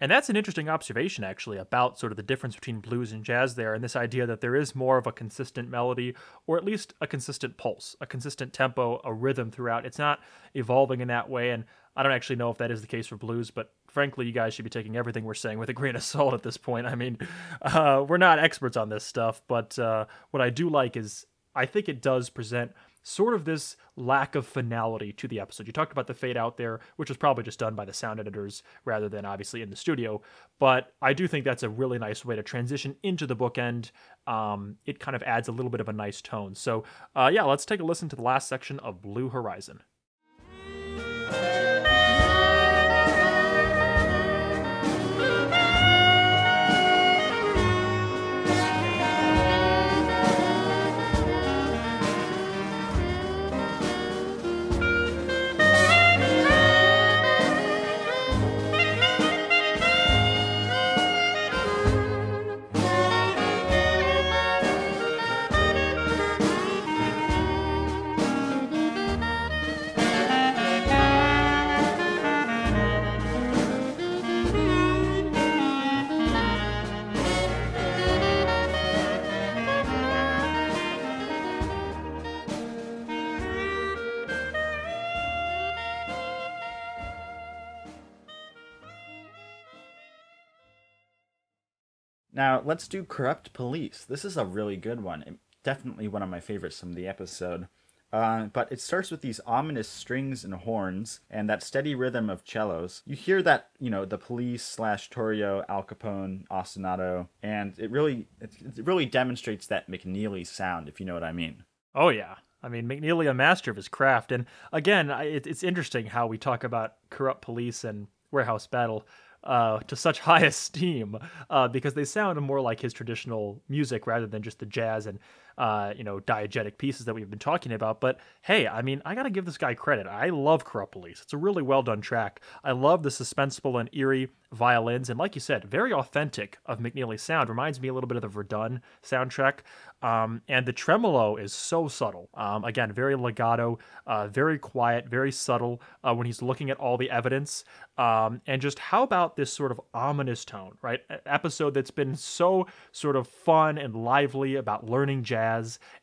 And that's an interesting observation, actually, about sort of the difference between blues and jazz there, and this idea that there is more of a consistent melody, or at least a consistent pulse, a consistent tempo, a rhythm throughout. It's not evolving in that way, and I don't actually know if that is the case for blues, but frankly, you guys should be taking everything we're saying with a grain of salt at this point. I mean, uh, we're not experts on this stuff, but uh, what I do like is I think it does present sort of this lack of finality to the episode. You talked about the fade out there, which was probably just done by the sound editors rather than obviously in the studio. But I do think that's a really nice way to transition into the bookend. Um, it kind of adds a little bit of a nice tone. So, uh, yeah, let's take a listen to the last section of Blue Horizon. Now, let's do Corrupt Police. This is a really good one. Definitely one of my favorites from the episode. Uh, but it starts with these ominous strings and horns and that steady rhythm of cellos. You hear that, you know, the police slash Torrio, Al Capone, ostinato, and it really, it, it really demonstrates that McNeely sound, if you know what I mean. Oh yeah, I mean, McNeely, a master of his craft. And again, it, it's interesting how we talk about corrupt police and warehouse battle uh, to such high esteem uh, because they sound more like his traditional music rather than just the jazz and uh, you know diegetic pieces that we've been talking about. But hey, I mean, I gotta give this guy credit. I love Corrupt Police. It's a really well done track. I love the suspenseful and eerie violins, and like you said, very authentic of McNeely's sound. Reminds me a little bit of the Verdun soundtrack. Um, and the tremolo is so subtle. Um, again, very legato, uh, very quiet, very subtle uh, when he's looking at all the evidence. Um, and just how about this sort of ominous tone, right? Episode that's been so sort of fun and lively about learning jazz,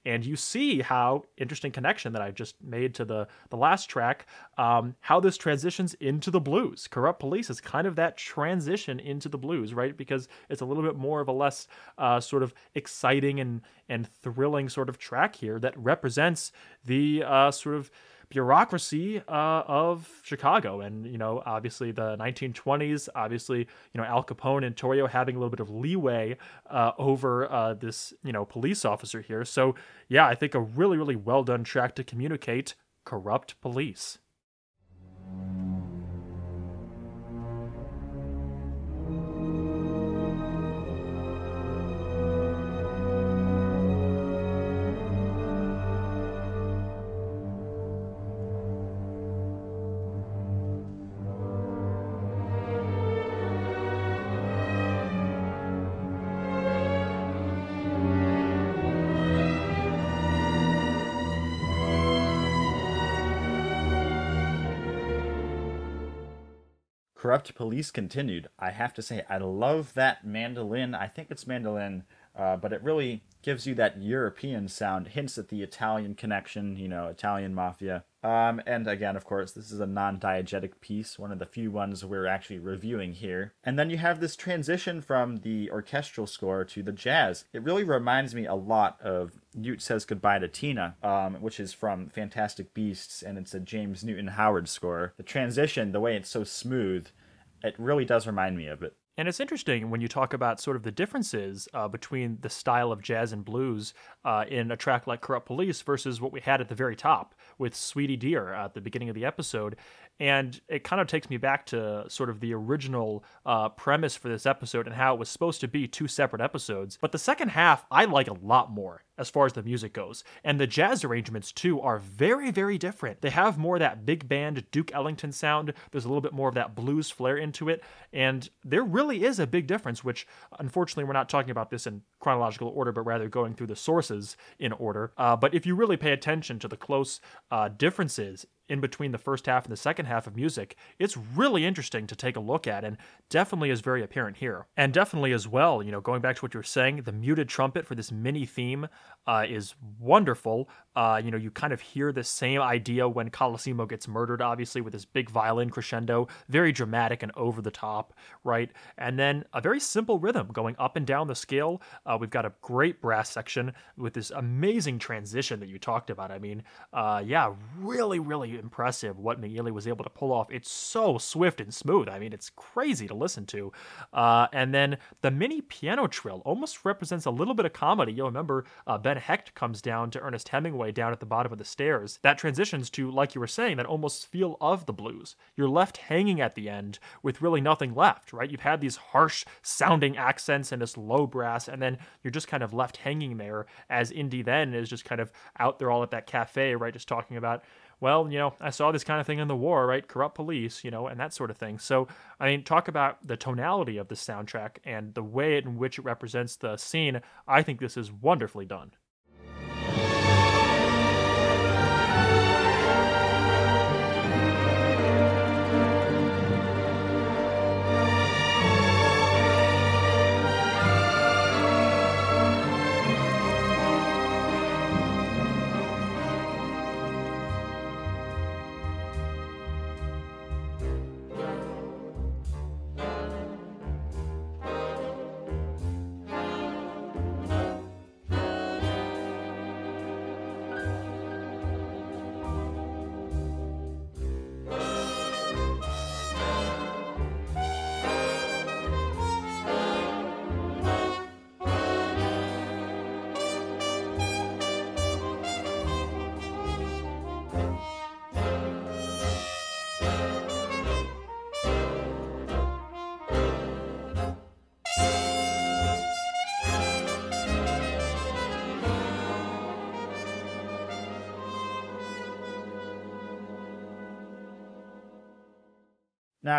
and you see how interesting connection that I just made to the the last track, um, how this transitions into the blues. Corrupt Police is kind of that transition into the blues, right? Because it's a little bit more of a less uh, sort of exciting and and thrilling sort of track here that represents the uh, sort of bureaucracy uh, of Chicago. And, you know, obviously the 1920s, obviously, you know, Al Capone and Torrio having a little bit of leeway uh, over uh, this, you know, police officer here. So, yeah, I think a really, really well done track to communicate corrupt police. Corrupt Police continued. I have to say, I love that mandolin. I think it's mandolin, uh, but it really gives you that European sound, hints at the Italian connection, you know, Italian mafia. Um, and again, of course, this is a non diegetic piece, one of the few ones we're actually reviewing here. And then you have this transition from the orchestral score to the jazz. It really reminds me a lot of Newt Says Goodbye to Tina, um, which is from Fantastic Beasts, and it's a James Newton Howard score. The transition, the way it's so smooth, it really does remind me of it. And it's interesting when you talk about sort of the differences uh, between the style of jazz and blues uh, in a track like Corrupt Police versus what we had at the very top with Sweetie Dear at the beginning of the episode. And it kind of takes me back to sort of the original uh, premise for this episode and how it was supposed to be two separate episodes. But the second half, I like a lot more as far as the music goes. And the jazz arrangements, too, are very, very different. They have more that big band Duke Ellington sound, there's a little bit more of that blues flair into it. And there really is a big difference, which unfortunately, we're not talking about this in chronological order, but rather going through the sources in order. Uh, but if you really pay attention to the close uh, differences in between the first half and the second half of music, it's really interesting to take a look at and definitely is very apparent here. And definitely as well, you know, going back to what you were saying, the muted trumpet for this mini theme uh, is wonderful. Uh, you know, you kind of hear the same idea when Colosimo gets murdered, obviously, with this big violin crescendo, very dramatic and over the top, right? And then a very simple rhythm going up and down the scale. Uh, we've got a great brass section with this amazing transition that you talked about. I mean, uh, yeah, really, really impressive what McNeely was able to pull off. It's so swift and smooth. I mean, it's crazy to listen to. Uh, and then the mini piano trill almost represents a little bit of comedy. You'll remember uh, Ben Hecht comes down to Ernest Hemingway down at the bottom of the stairs. That transitions to, like you were saying, that almost feel of the blues. You're left hanging at the end with really nothing left, right? You've had these harsh sounding accents and this low brass, and then you're just kind of left hanging there as Indy then is just kind of out there all at that cafe, right? Just talking about well, you know, I saw this kind of thing in the war, right? Corrupt police, you know, and that sort of thing. So, I mean, talk about the tonality of the soundtrack and the way in which it represents the scene. I think this is wonderfully done.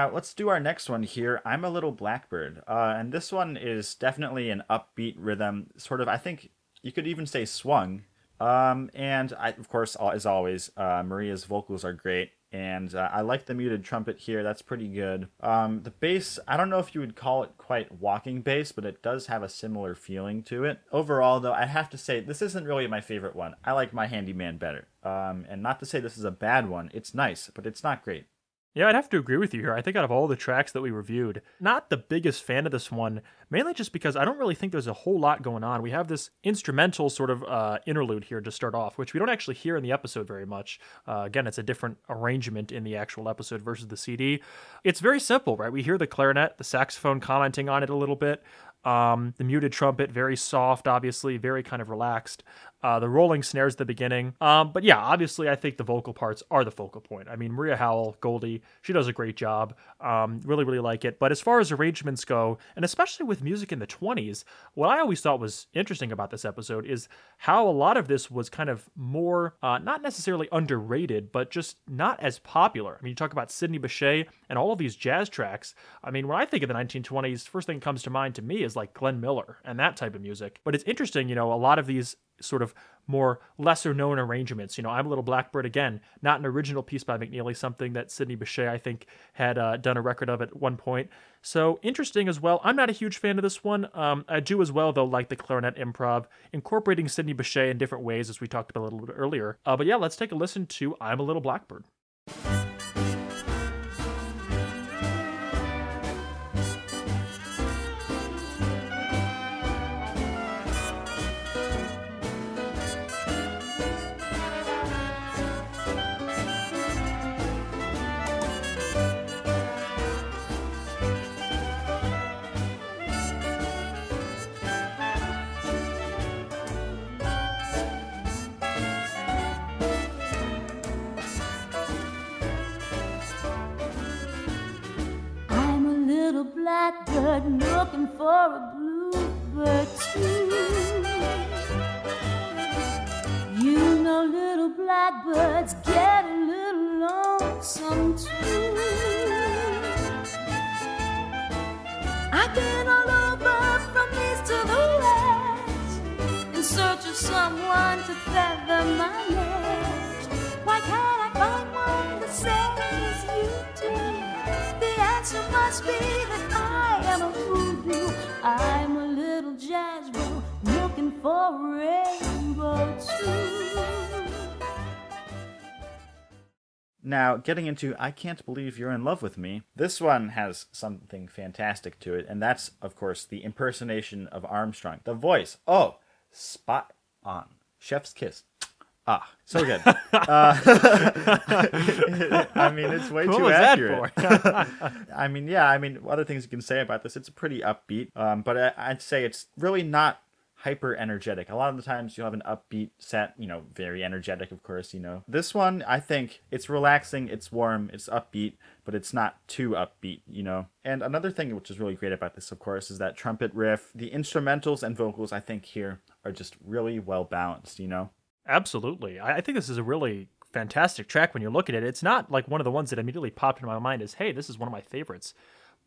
Now, let's do our next one here. I'm a Little Blackbird. Uh, and this one is definitely an upbeat rhythm, sort of, I think you could even say swung. Um, and I, of course, as always, uh, Maria's vocals are great. And uh, I like the muted trumpet here. That's pretty good. Um, the bass, I don't know if you would call it quite walking bass, but it does have a similar feeling to it. Overall, though, I have to say this isn't really my favorite one. I like My Handyman better. Um, and not to say this is a bad one. It's nice, but it's not great. Yeah, I'd have to agree with you here. I think out of all the tracks that we reviewed, not the biggest fan of this one, mainly just because I don't really think there's a whole lot going on. We have this instrumental sort of uh, interlude here to start off, which we don't actually hear in the episode very much. Uh, again, it's a different arrangement in the actual episode versus the CD. It's very simple, right? We hear the clarinet, the saxophone commenting on it a little bit. Um, the muted trumpet, very soft, obviously, very kind of relaxed. Uh, the rolling snares at the beginning. Um, but yeah, obviously, I think the vocal parts are the focal point. I mean, Maria Howell, Goldie, she does a great job. Um, really, really like it. But as far as arrangements go, and especially with music in the 20s, what I always thought was interesting about this episode is how a lot of this was kind of more, uh, not necessarily underrated, but just not as popular. I mean, you talk about Sidney Bechet and all of these jazz tracks. I mean, when I think of the 1920s, first thing that comes to mind to me is like Glenn Miller and that type of music. But it's interesting, you know, a lot of these sort of more lesser known arrangements. You know, I'm a Little Blackbird again, not an original piece by McNeely, something that Sidney Bechet, I think, had uh, done a record of at one point. So interesting as well. I'm not a huge fan of this one. Um, I do as well, though, like the clarinet improv, incorporating Sidney Bechet in different ways, as we talked about a little bit earlier. Uh, but yeah, let's take a listen to I'm a Little Blackbird. Blackbird looking for a bluebird too. You know, little blackbirds get a little lonesome too. I've been all over from east to the west in search of someone to feather my nest. Why can't I find one the same as you do? Answer must be that I am a voodoo. I'm a little looking for a rainbow too. Now, getting into I Can't Believe You're in Love with Me, this one has something fantastic to it, and that's, of course, the impersonation of Armstrong. The voice, oh, spot on. Chef's kiss. Ah, so good. uh, I mean, it's way What too accurate. I mean, yeah, I mean, other things you can say about this, it's pretty upbeat, um, but I, I'd say it's really not hyper energetic. A lot of the times you'll have an upbeat set, you know, very energetic, of course, you know. This one, I think it's relaxing, it's warm, it's upbeat, but it's not too upbeat, you know. And another thing which is really great about this, of course, is that trumpet riff. The instrumentals and vocals, I think, here are just really well balanced, you know. Absolutely. I I think this is a really fantastic track when you look at it. It's not like one of the ones that immediately popped into my mind as, hey, this is one of my favorites.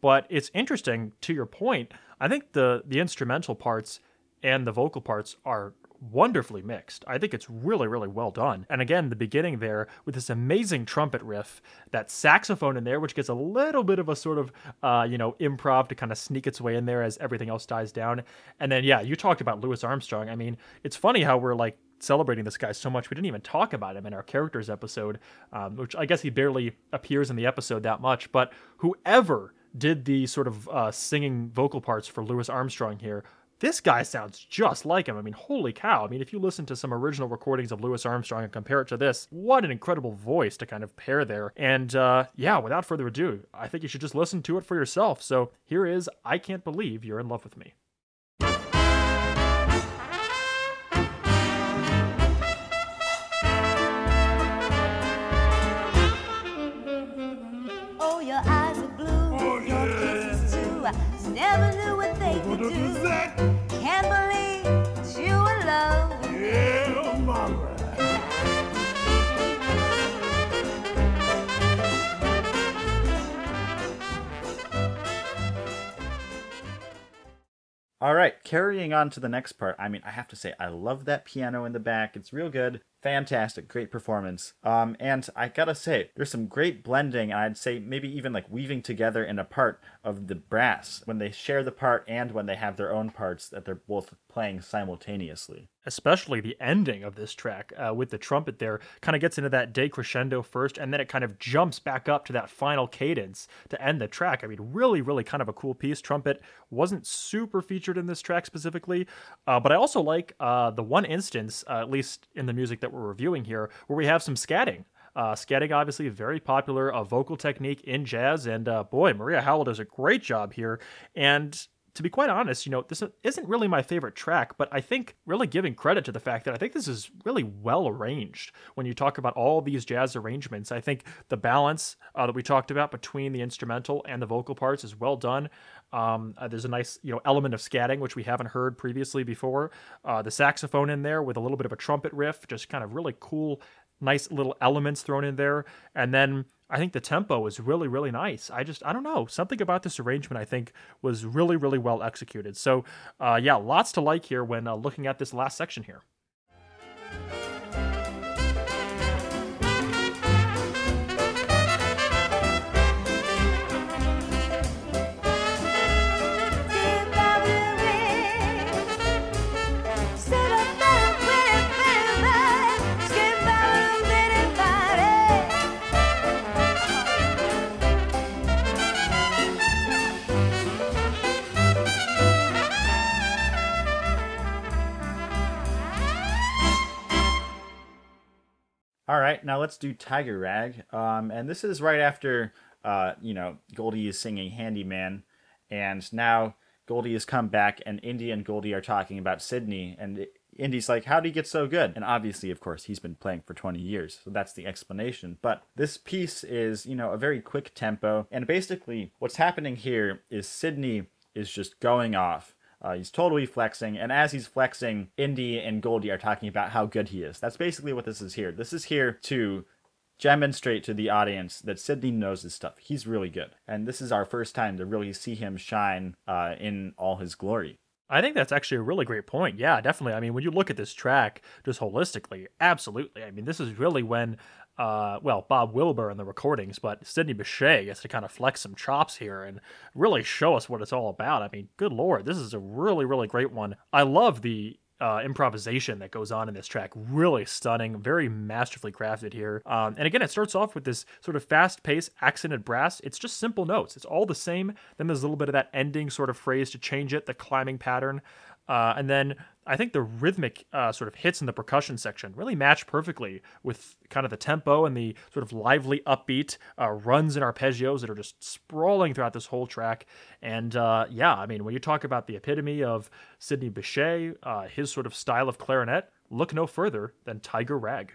But it's interesting, to your point, I think the the instrumental parts and the vocal parts are wonderfully mixed. I think it's really, really well done. And again, the beginning there with this amazing trumpet riff, that saxophone in there, which gets a little bit of a sort of, uh, you know, improv to kind of sneak its way in there as everything else dies down. And then, yeah, you talked about Louis Armstrong. I mean, it's funny how we're like celebrating this guy so much we didn't even talk about him in our characters episode, um, which I guess he barely appears in the episode that much. But whoever did the sort of uh, singing vocal parts for Louis Armstrong here this guy sounds just like him. I mean, holy cow. I mean, if you listen to some original recordings of Louis Armstrong and compare it to this, what an incredible voice to kind of pair there. And uh, yeah, without further ado, I think you should just listen to it for yourself. So here is I Can't Believe You're in Love with Me. Never knew what they could do. Can't believe that you in love with me. All right, carrying on to the next part. I mean, I have to say, I love that piano in the back. It's real good. fantastic, great performance. Um, and I gotta say, there's some great blending, and I'd say maybe even like weaving together and apart of the brass when they share the part and when they have their own parts that they're both playing simultaneously. Especially the ending of this track uh, with the trumpet there kind of gets into that decrescendo first, and then it kind of jumps back up to that final cadence to end the track. I mean, really, really kind of a cool piece. Trumpet wasn't super featured in this track specifically, uh, but I also like uh, the one instance, uh, at least in the music that we're reviewing here, where we have some scatting. Uh, scatting, obviously, very popular uh, vocal technique in jazz, and uh, boy, Maria Howell does a great job here. And to be quite honest, you know, this isn't really my favorite track, but I think really giving credit to the fact that I think this is really well arranged. When you talk about all these jazz arrangements, I think the balance uh, that we talked about between the instrumental and the vocal parts is well done. Um, uh, there's a nice, you know, element of scatting which we haven't heard previously before. Uh, the saxophone in there with a little bit of a trumpet riff, just kind of really cool nice little elements thrown in there. And then I think the tempo is really, really nice. I just, I don't know, something about this arrangement I think was really, really well executed. So, uh, yeah, lots to like here when uh, looking at this last section here. All right, now let's do Tiger Rag. Um, and this is right after, uh, you know, Goldie is singing Handyman, and now Goldie has come back, and Indy and Goldie are talking about Sidney, and Indy's like, "How would he get so good?" And obviously, of course, he's been playing for 20 years, so that's the explanation. But this piece is, you know, a very quick tempo, and basically, what's happening here is Sidney is just going off uh, he's totally flexing, and as he's flexing, Indy and Goldie are talking about how good he is. That's basically what this is here. This is here to demonstrate to the audience that Sidney knows his stuff. He's really good, and this is our first time to really see him shine uh, in all his glory. I think that's actually a really great point. Yeah, definitely. I mean, when you look at this track just holistically, absolutely. I mean, this is really when uh, well, Bob Wilber in the recordings, but Sidney Bechet gets to kind of flex some chops here and really show us what it's all about. I mean, good lord, this is a really, really great one. I love the uh, improvisation that goes on in this track. Really stunning, very masterfully crafted here. Um, and again, it starts off with this sort of fast paced, accented brass. It's just simple notes. It's all the same. Then there's a little bit of that ending sort of phrase to change it, the climbing pattern. Uh, and then I think the rhythmic uh, sort of hits in the percussion section really match perfectly with kind of the tempo and the sort of lively, upbeat uh, runs and arpeggios that are just sprawling throughout this whole track. And uh, yeah, I mean, when you talk about the epitome of Sidney Bechet, uh, his sort of style of clarinet, look no further than Tiger Rag.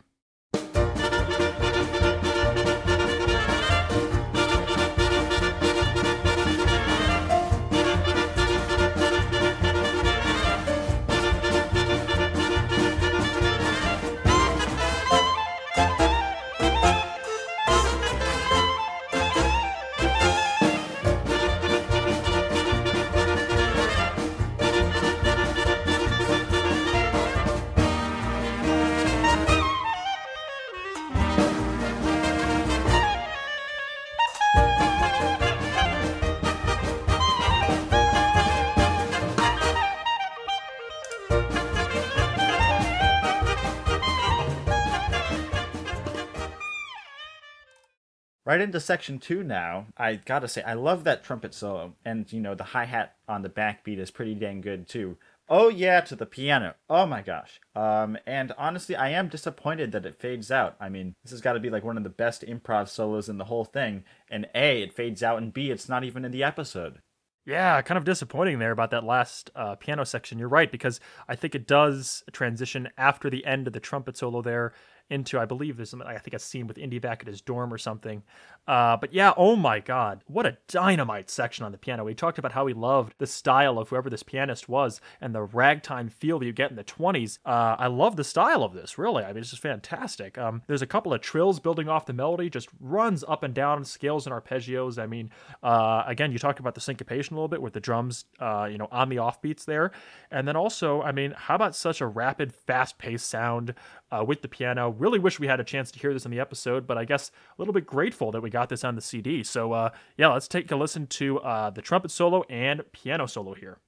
Right into section two now. I gotta say, I love that trumpet solo, and you know the hi hat on the backbeat is pretty dang good too. Oh yeah, to the piano. Oh my gosh. Um, and honestly, I am disappointed that it fades out. I mean, this has got to be like one of the best improv solos in the whole thing. And A, it fades out, and B, it's not even in the episode. Yeah, kind of disappointing there about that last uh, piano section. You're right because I think it does transition after the end of the trumpet solo there into, I believe there's I think a scene with Indy back at his dorm or something. Uh, but yeah, oh my God, what a dynamite section on the piano. We talked about how he loved the style of whoever this pianist was and the ragtime feel that you get in the 20s. Uh, I love the style of this, really. I mean, it's just fantastic. Um, there's a couple of trills building off the melody, just runs up and down scales and arpeggios. I mean, uh, again, you talked about the syncopation a little bit with the drums, uh, you know, on the offbeats there. And then also, I mean, how about such a rapid, fast paced sound uh, with the piano? Really wish we had a chance to hear this in the episode, but I guess a little bit grateful that we got this on the CD. So, uh, yeah, let's take a listen to uh, the trumpet solo and piano solo here.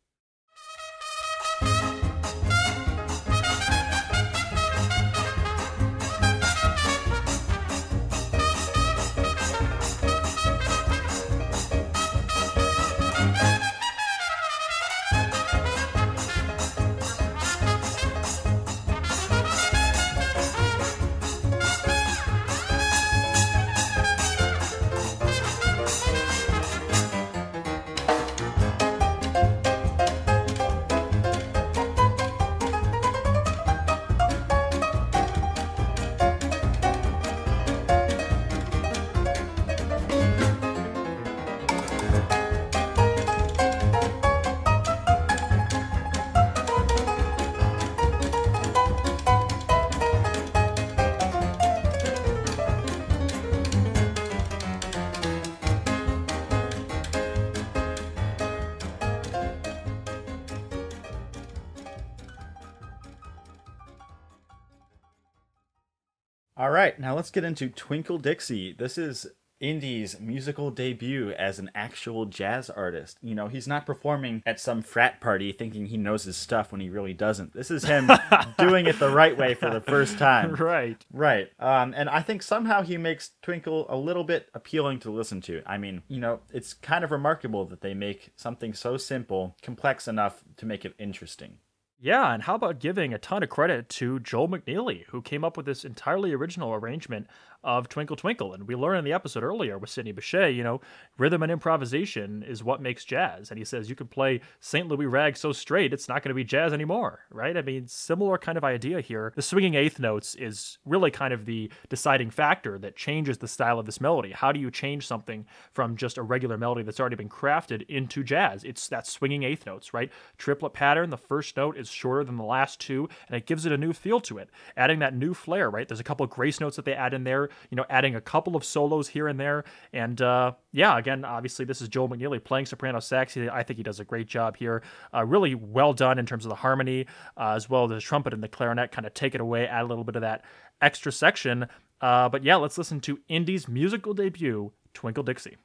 Right, now let's get into Twinkle Dixie. This is Indy's musical debut as an actual jazz artist. You know, he's not performing at some frat party thinking he knows his stuff when he really doesn't. This is him doing it the right way for the first time. Right. Right. Um, and I think somehow he makes Twinkle a little bit appealing to listen to. I mean, you know, it's kind of remarkable that they make something so simple complex enough to make it interesting. Yeah, and how about giving a ton of credit to Joel McNeely, who came up with this entirely original arrangement of Twinkle Twinkle. And we learned in the episode earlier with Sidney Bechet, you know, rhythm and improvisation is what makes jazz. And he says you can play St. Louis Rag so straight, it's not going to be jazz anymore, right? I mean, similar kind of idea here. The swinging eighth notes is really kind of the deciding factor that changes the style of this melody. How do you change something from just a regular melody that's already been crafted into jazz? It's that swinging eighth notes, right? Triplet pattern, the first note is shorter than the last two, and it gives it a new feel to it. Adding that new flair, right? There's a couple of grace notes that they add in there you know, adding a couple of solos here and there. And uh, yeah, again, obviously, this is Joel McNeely playing soprano sax. I think he does a great job here. Uh, really well done in terms of the harmony, uh, as well as the trumpet and the clarinet kind of take it away, add a little bit of that extra section. Uh, but yeah, let's listen to Indy's musical debut, Twinkle Dixie.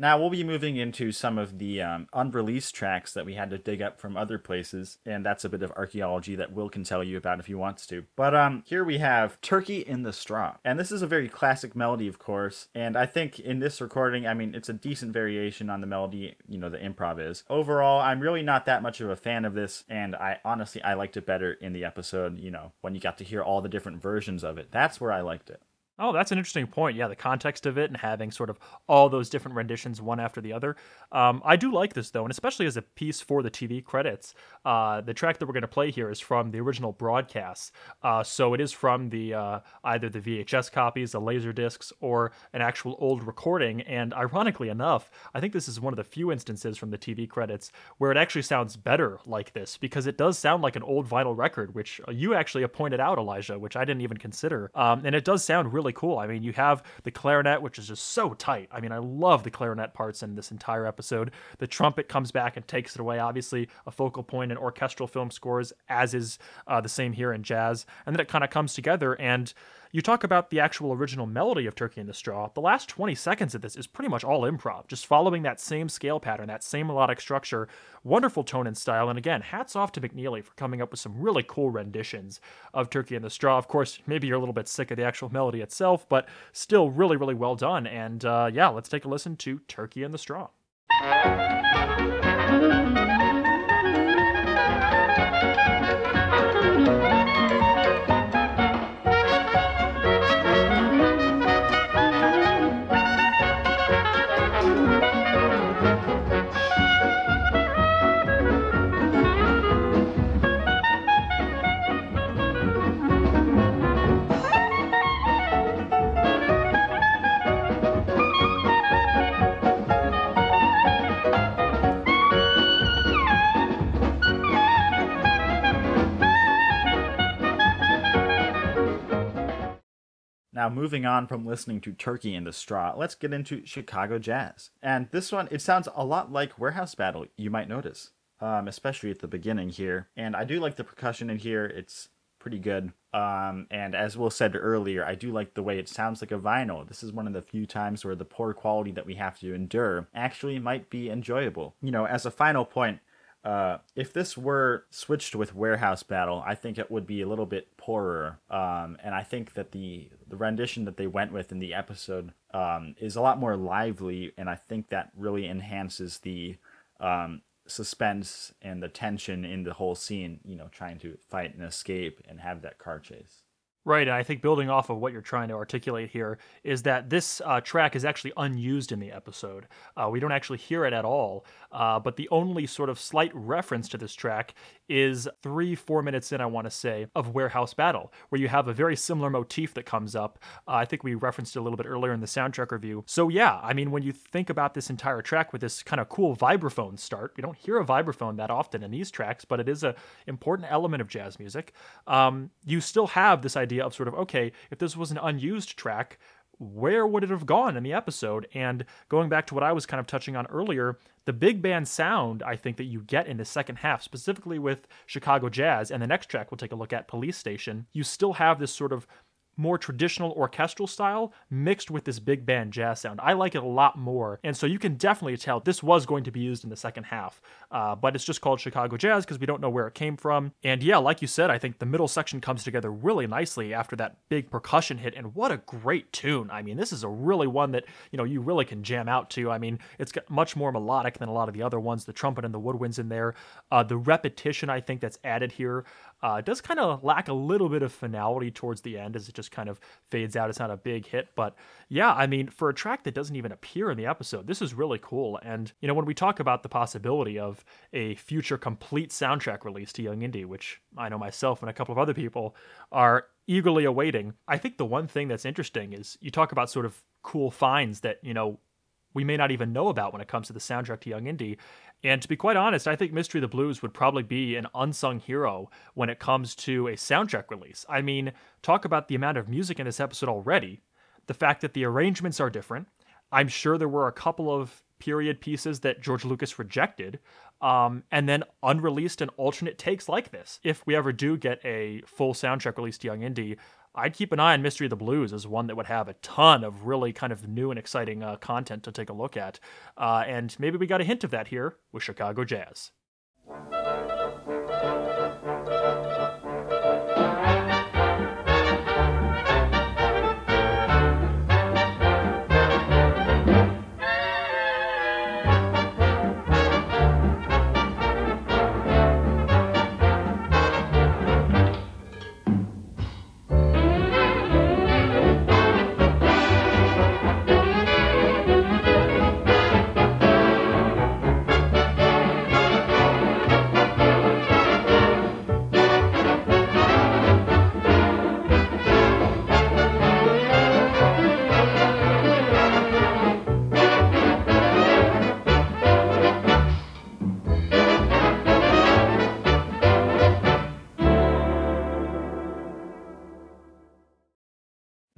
Now we'll be moving into some of the um, unreleased tracks that we had to dig up from other places, and that's a bit of archaeology that Will can tell you about if he wants to. But um, here we have "Turkey in the Straw," and this is a very classic melody, of course. And I think in this recording, I mean, it's a decent variation on the melody. You know, the improv is. Overall, I'm really not that much of a fan of this, and I honestly I liked it better in the episode. You know, when you got to hear all the different versions of it, that's where I liked it. Oh, that's an interesting point. Yeah, the context of it and having sort of all those different renditions one after the other. Um, I do like this though, and especially as a piece for the TV credits. Uh, the track that we're going to play here is from the original broadcast, uh, so it is from the uh, either the VHS copies, the laser discs, or an actual old recording. And ironically enough, I think this is one of the few instances from the TV credits where it actually sounds better like this because it does sound like an old vinyl record, which you actually pointed out, Elijah, which I didn't even consider, um, and it does sound really really cool. I mean, you have the clarinet, which is just so tight. I mean, I love the clarinet parts in this entire episode. The trumpet comes back and takes it away. Obviously, a focal point in orchestral film scores, as is uh, the same here in jazz. And then it kind of comes together and you talk about the actual original melody of Turkey in the Straw. The last 20 seconds of this is pretty much all improv, just following that same scale pattern, that same melodic structure. Wonderful tone and style. And again, hats off to McNeely for coming up with some really cool renditions of Turkey in the Straw. Of course, maybe you're a little bit sick of the actual melody itself, but still really, really well done. And uh, yeah, let's take a listen to Turkey in the Straw. Now, moving on from listening to Turkey in the Straw, let's get into Chicago jazz. And this one, it sounds a lot like Warehouse Battle, you might notice, um, especially at the beginning here. And I do like the percussion in here, it's pretty good. Um, and as Will said earlier, I do like the way it sounds like a vinyl. This is one of the few times where the poor quality that we have to endure actually might be enjoyable. You know, as a final point, uh, if this were switched with Warehouse Battle, I think it would be a little bit poorer. Um, and I think that the the rendition that they went with in the episode um, is a lot more lively, and I think that really enhances the um, suspense and the tension in the whole scene. You know, trying to fight and escape and have that car chase. Right, and I think building off of what you're trying to articulate here is that this uh, track is actually unused in the episode. Uh, we don't actually hear it at all, uh, but the only sort of slight reference to this track is three, four minutes in, I want to say, of Warehouse Battle, where you have a very similar motif that comes up. Uh, I think we referenced it a little bit earlier in the soundtrack review. So, yeah, I mean, when you think about this entire track with this kind of cool vibraphone start, you don't hear a vibraphone that often in these tracks, but it is an important element of jazz music. Um, you still have this idea of sort of, okay, if this was an unused track, where would it have gone in the episode? And going back to what I was kind of touching on earlier, the big band sound I think that you get in the second half, specifically with Chicago Jazz, and the next track we'll take a look at, Police Station, you still have this sort of more traditional orchestral style mixed with this big band jazz sound. I like it a lot more. And so you can definitely tell this was going to be used in the second half. Uh, but it's just called Chicago Jazz because we don't know where it came from. And yeah, like you said, I think the middle section comes together really nicely after that big percussion hit. And what a great tune. I mean, this is a really one that, you know, you really can jam out to. I mean, it's got much more melodic than a lot of the other ones. The trumpet and the woodwinds in there. Uh, the repetition, I think, that's added here uh, does kind of lack a little bit of finality towards the end as it just kind of fades out. It's not a big hit, but yeah, I mean, for a track that doesn't even appear in the episode, this is really cool. And, you know, when we talk about the possibility of a future complete soundtrack release to Young Indy, which I know myself and a couple of other people are eagerly awaiting, I think the one thing that's interesting is you talk about sort of cool finds that, you know, we may not even know about when it comes to the soundtrack to Young Indy. And to be quite honest, I think Mystery of the Blues would probably be an unsung hero when it comes to a soundtrack release. I mean, talk about the amount of music in this episode already, the fact that the arrangements are different. I'm sure there were a couple of period pieces that George Lucas rejected, um, and then unreleased and alternate takes like this. If we ever do get a full soundtrack release to Young Indy, I'd keep an eye on Mystery of the Blues as one that would have a ton of really kind of new and exciting uh, content to take a look at. Uh, and maybe we got a hint of that here with Chicago Jazz.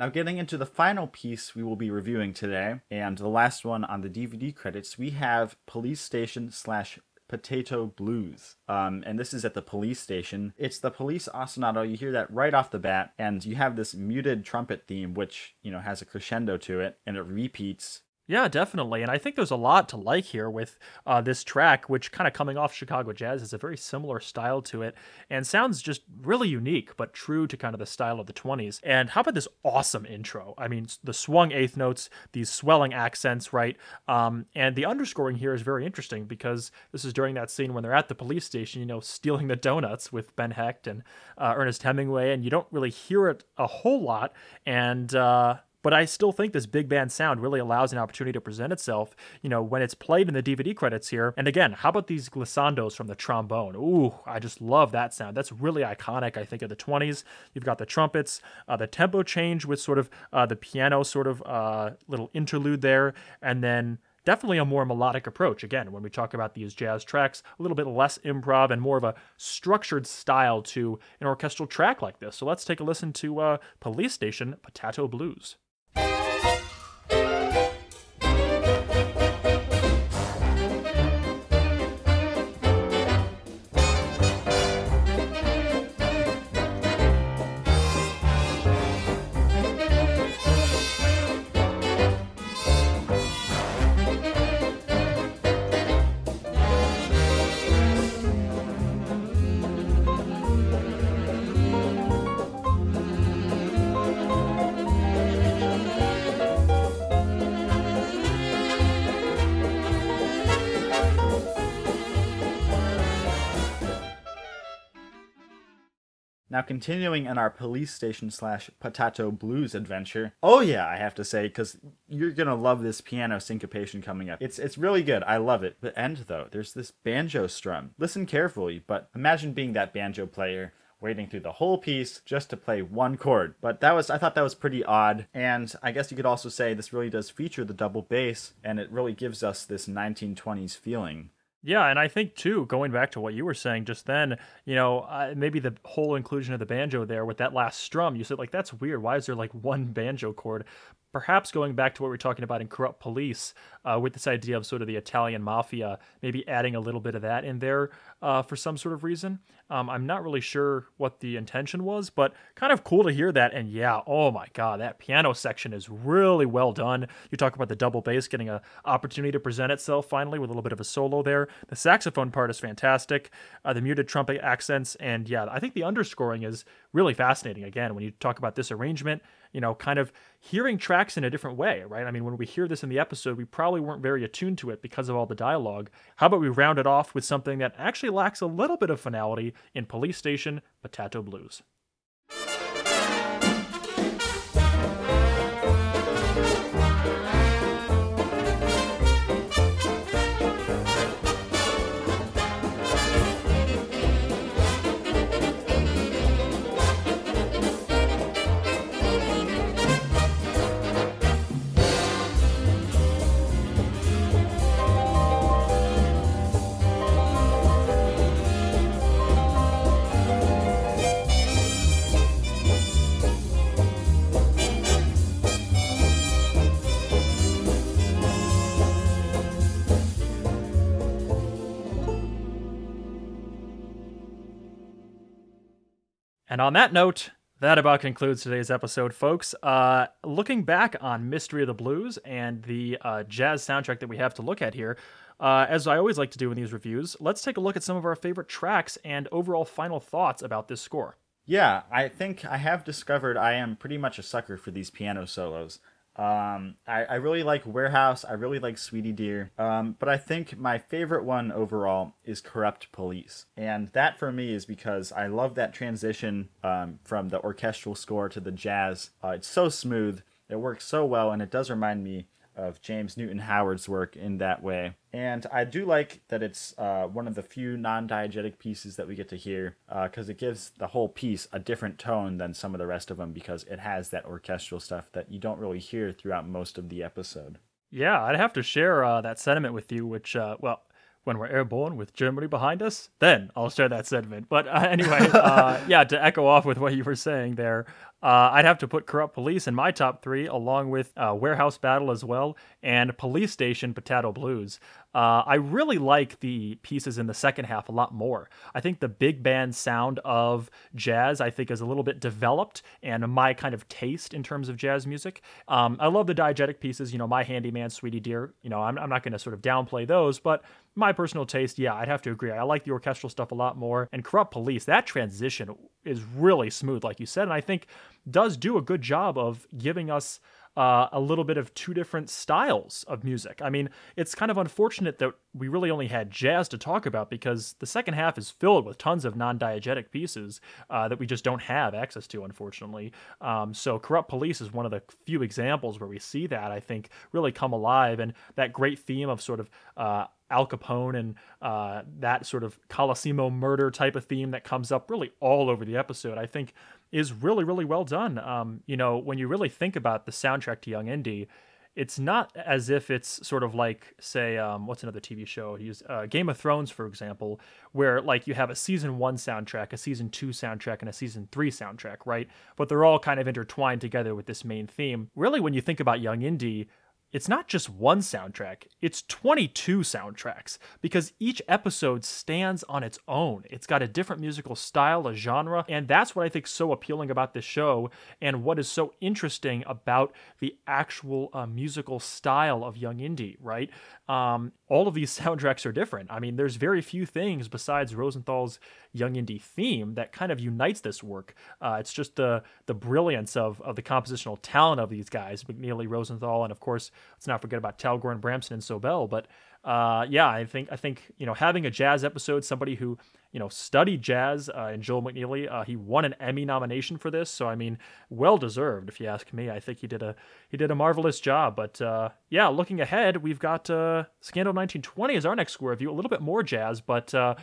Now, getting into the final piece we will be reviewing today, and the last one on the DVD credits, we have Police Station slash Potato Blues. Um, and this is at the police station. It's the police ostinato. You hear that right off the bat, and you have this muted trumpet theme, which, you know, has a crescendo to it, and it repeats yeah, definitely. And I think there's a lot to like here with uh, this track, which kind of coming off Chicago Jazz is a very similar style to it and sounds just really unique, but true to kind of the style of the 20s. And how about this awesome intro? I mean, the swung eighth notes, these swelling accents, right? Um, and the underscoring here is very interesting because this is during that scene when they're at the police station, you know, stealing the donuts with Ben Hecht and uh, Ernest Hemingway, and you don't really hear it a whole lot. And, uh, but I still think this big band sound really allows an opportunity to present itself, you know, when it's played in the DVD credits here. And again, how about these glissandos from the trombone? Ooh, I just love that sound. That's really iconic, I think, of the 20s. You've got the trumpets, uh, the tempo change with sort of uh, the piano sort of uh, little interlude there, and then definitely a more melodic approach. Again, when we talk about these jazz tracks, a little bit less improv and more of a structured style to an orchestral track like this. So let's take a listen to uh, Police Station Potato Blues. Bye. Now, continuing in our police station slash potato blues adventure. Oh yeah, I have to say, because you're gonna love this piano syncopation coming up. It's it's really good. I love it. The end though, there's this banjo strum. Listen carefully, but imagine being that banjo player waiting through the whole piece just to play one chord. But that was I thought that was pretty odd. And I guess you could also say this really does feature the double bass and it really gives us this 1920s feeling. Yeah, and I think too, going back to what you were saying just then, you know, uh, maybe the whole inclusion of the banjo there with that last strum, you said like that's weird. Why is there like one banjo chord? Perhaps going back to what we are talking about in Corrupt Police, uh, with this idea of sort of the Italian mafia, maybe adding a little bit of that in there uh, for some sort of reason. Um, I'm not really sure what the intention was, but kind of cool to hear that. And yeah, oh my god, that piano section is really well done. You talk about the double bass getting an opportunity to present itself finally with a little bit of a solo there. The saxophone part is fantastic. Uh, the muted trumpet accents, and yeah, I think the underscoring is really fascinating. Again, when you talk about this arrangement, you know, kind of hearing tracks in a different way, right? I mean, when we hear this in the episode, we probably weren't very attuned to it because of all the dialogue. How about we round it off with something that actually lacks a little bit of finality in Police Station Potato Blues? And on that note, that about concludes today's episode, folks. Uh, looking back on Mystery of the Blues and the uh, jazz soundtrack that we have to look at here, uh, as I always like to do in these reviews, let's take a look at some of our favorite tracks and overall final thoughts about this score. Yeah, I think I have discovered I am pretty much a sucker for these piano solos. Um, I, I really like Warehouse. I really like Sweetie Dear. Um, but I think my favorite one overall is Corrupt Police. And that for me is because I love that transition um, from the orchestral score to the jazz. Uh, it's so smooth. It works so well, and it does remind me of James Newton Howard's work in that way. And I do like that it's uh, one of the few non diegetic pieces that we get to hear because uh, it gives the whole piece a different tone than some of the rest of them because it has that orchestral stuff that you don't really hear throughout most of the episode. Yeah, I'd have to share uh, that sentiment with you, which, uh, well, when we're airborne with Germany behind us, then I'll share that sentiment. But uh, anyway, uh, yeah, to echo off with what you were saying there, Uh, I'd have to put Corrupt Police in my top three, along with uh, Warehouse Battle as well, and Police Station Potato Blues. Uh, I really like the pieces in the second half a lot more. I think the big band sound of jazz, I think, is a little bit developed and my kind of taste in terms of jazz music. Um, I love the diegetic pieces, you know, My Handyman, Sweetie Dear. You know, I'm, I'm not going to sort of downplay those, but my personal taste, yeah, I'd have to agree. I like the orchestral stuff a lot more. And Corrupt Police, that transition is really smooth, like you said, and I think does do a good job of giving us uh, a little bit of two different styles of music. I mean, it's kind of unfortunate that we really only had jazz to talk about because the second half is filled with tons of non diegetic pieces uh, that we just don't have access to, unfortunately. Um, so, Corrupt Police is one of the few examples where we see that, I think, really come alive. And that great theme of sort of uh, Al Capone and uh, that sort of Colosimo murder type of theme that comes up really all over the episode, I think is really, really well done. Um, you know, when you really think about the soundtrack to Young Indy, it's not as if it's sort of like, say, um, what's another TV show? Use uh, Game of Thrones, for example, where like you have a season one soundtrack, a season two soundtrack, and a season three soundtrack, right? But they're all kind of intertwined together with this main theme. Really, when you think about Young Indy, it's not just one soundtrack, it's 22 soundtracks because each episode stands on its own. It's got a different musical style, a genre, and that's what I think is so appealing about this show and what is so interesting about the actual uh, musical style of Young Indy, right? Um, all of these soundtracks are different. I mean, there's very few things besides Rosenthal's Young Indy theme that kind of unites this work. Uh, it's just the the brilliance of, of the compositional talent of these guys, McNeely, Rosenthal, and of course let's not forget about Talgorn, Bramson, and Sobel. But uh, yeah, I think I think you know having a jazz episode, somebody who you know studied jazz, uh, and Joel McNeely, uh, he won an Emmy nomination for this, so I mean, well deserved if you ask me. I think he did a he did a marvelous job. But uh, yeah, looking ahead, we've got uh, Scandal 1920 as our next score review, a little bit more jazz, but uh,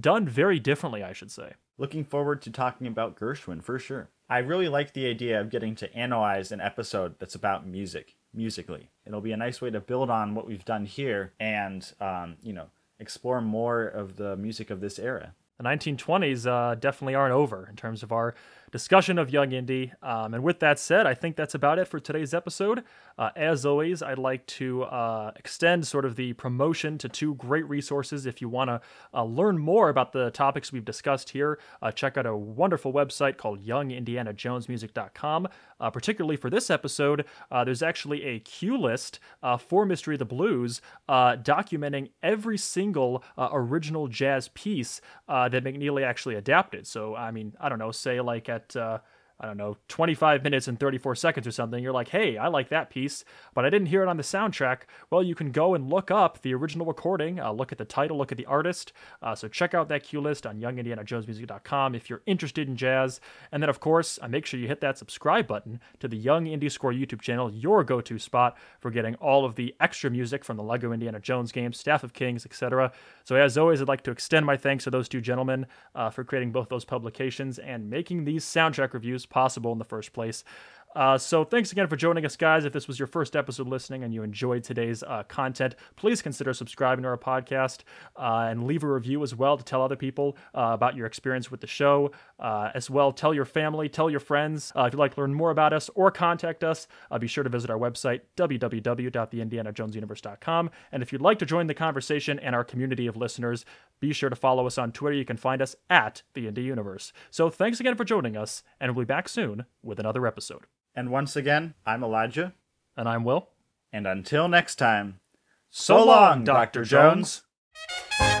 done very differently, I should say. Looking forward to talking about Gershwin for sure. I really like the idea of getting to analyze an episode that's about music musically. It'll be a nice way to build on what we've done here and, um, you know, explore more of the music of this era. The 1920s uh, definitely aren't over in terms of our discussion of Young Indy. Um, and with that said, I think that's about it for today's episode. Uh, as always, I'd like to uh, extend sort of the promotion to two great resources. If you want to uh, learn more about the topics we've discussed here, uh, check out a wonderful website called YoungIndianaJonesMusic.com. Uh, particularly for this episode, uh, there's actually a cue list for Mystery of the Blues documenting every single original jazz piece that McNeely actually adapted. So, I mean, I don't know, say like at at uh, I don't know, 25 minutes and 34 seconds or something, you're like, hey, I like that piece, but I didn't hear it on the soundtrack. Well, you can go and look up the original recording, uh, look at the title, look at the artist. Uh, so check out that cue list on youngindianajonesmusic.com if you're interested in jazz. And then, of course, uh, make sure you hit that subscribe button to the Young Indy Score YouTube channel, your go to spot for getting all of the extra music from the Lego Indiana Jones games, Staff of Kings, etc. So, as always, I'd like to extend my thanks to those two gentlemen uh, for creating both those publications and making these soundtrack reviews possible in the first place. Uh, so thanks again for joining us, guys. If this was your first episode listening and you enjoyed today's uh, content, please consider subscribing to our podcast uh, and leave a review as well to tell other people uh, about your experience with the show. Uh, as well, tell your family, tell your friends. Uh, if you'd like to learn more about us or contact us, be sure to visit our website, www.theindianajonesuniverse.com. And if you'd like to join the conversation and our community of listeners, be sure to follow us on Twitter. You can find us at the Indy Universe. So thanks again for joining us, and we'll be back soon with another episode. And once again, I'm Elijah. And I'm Will. And until next time, so, so long, Dr. Jones. Jones.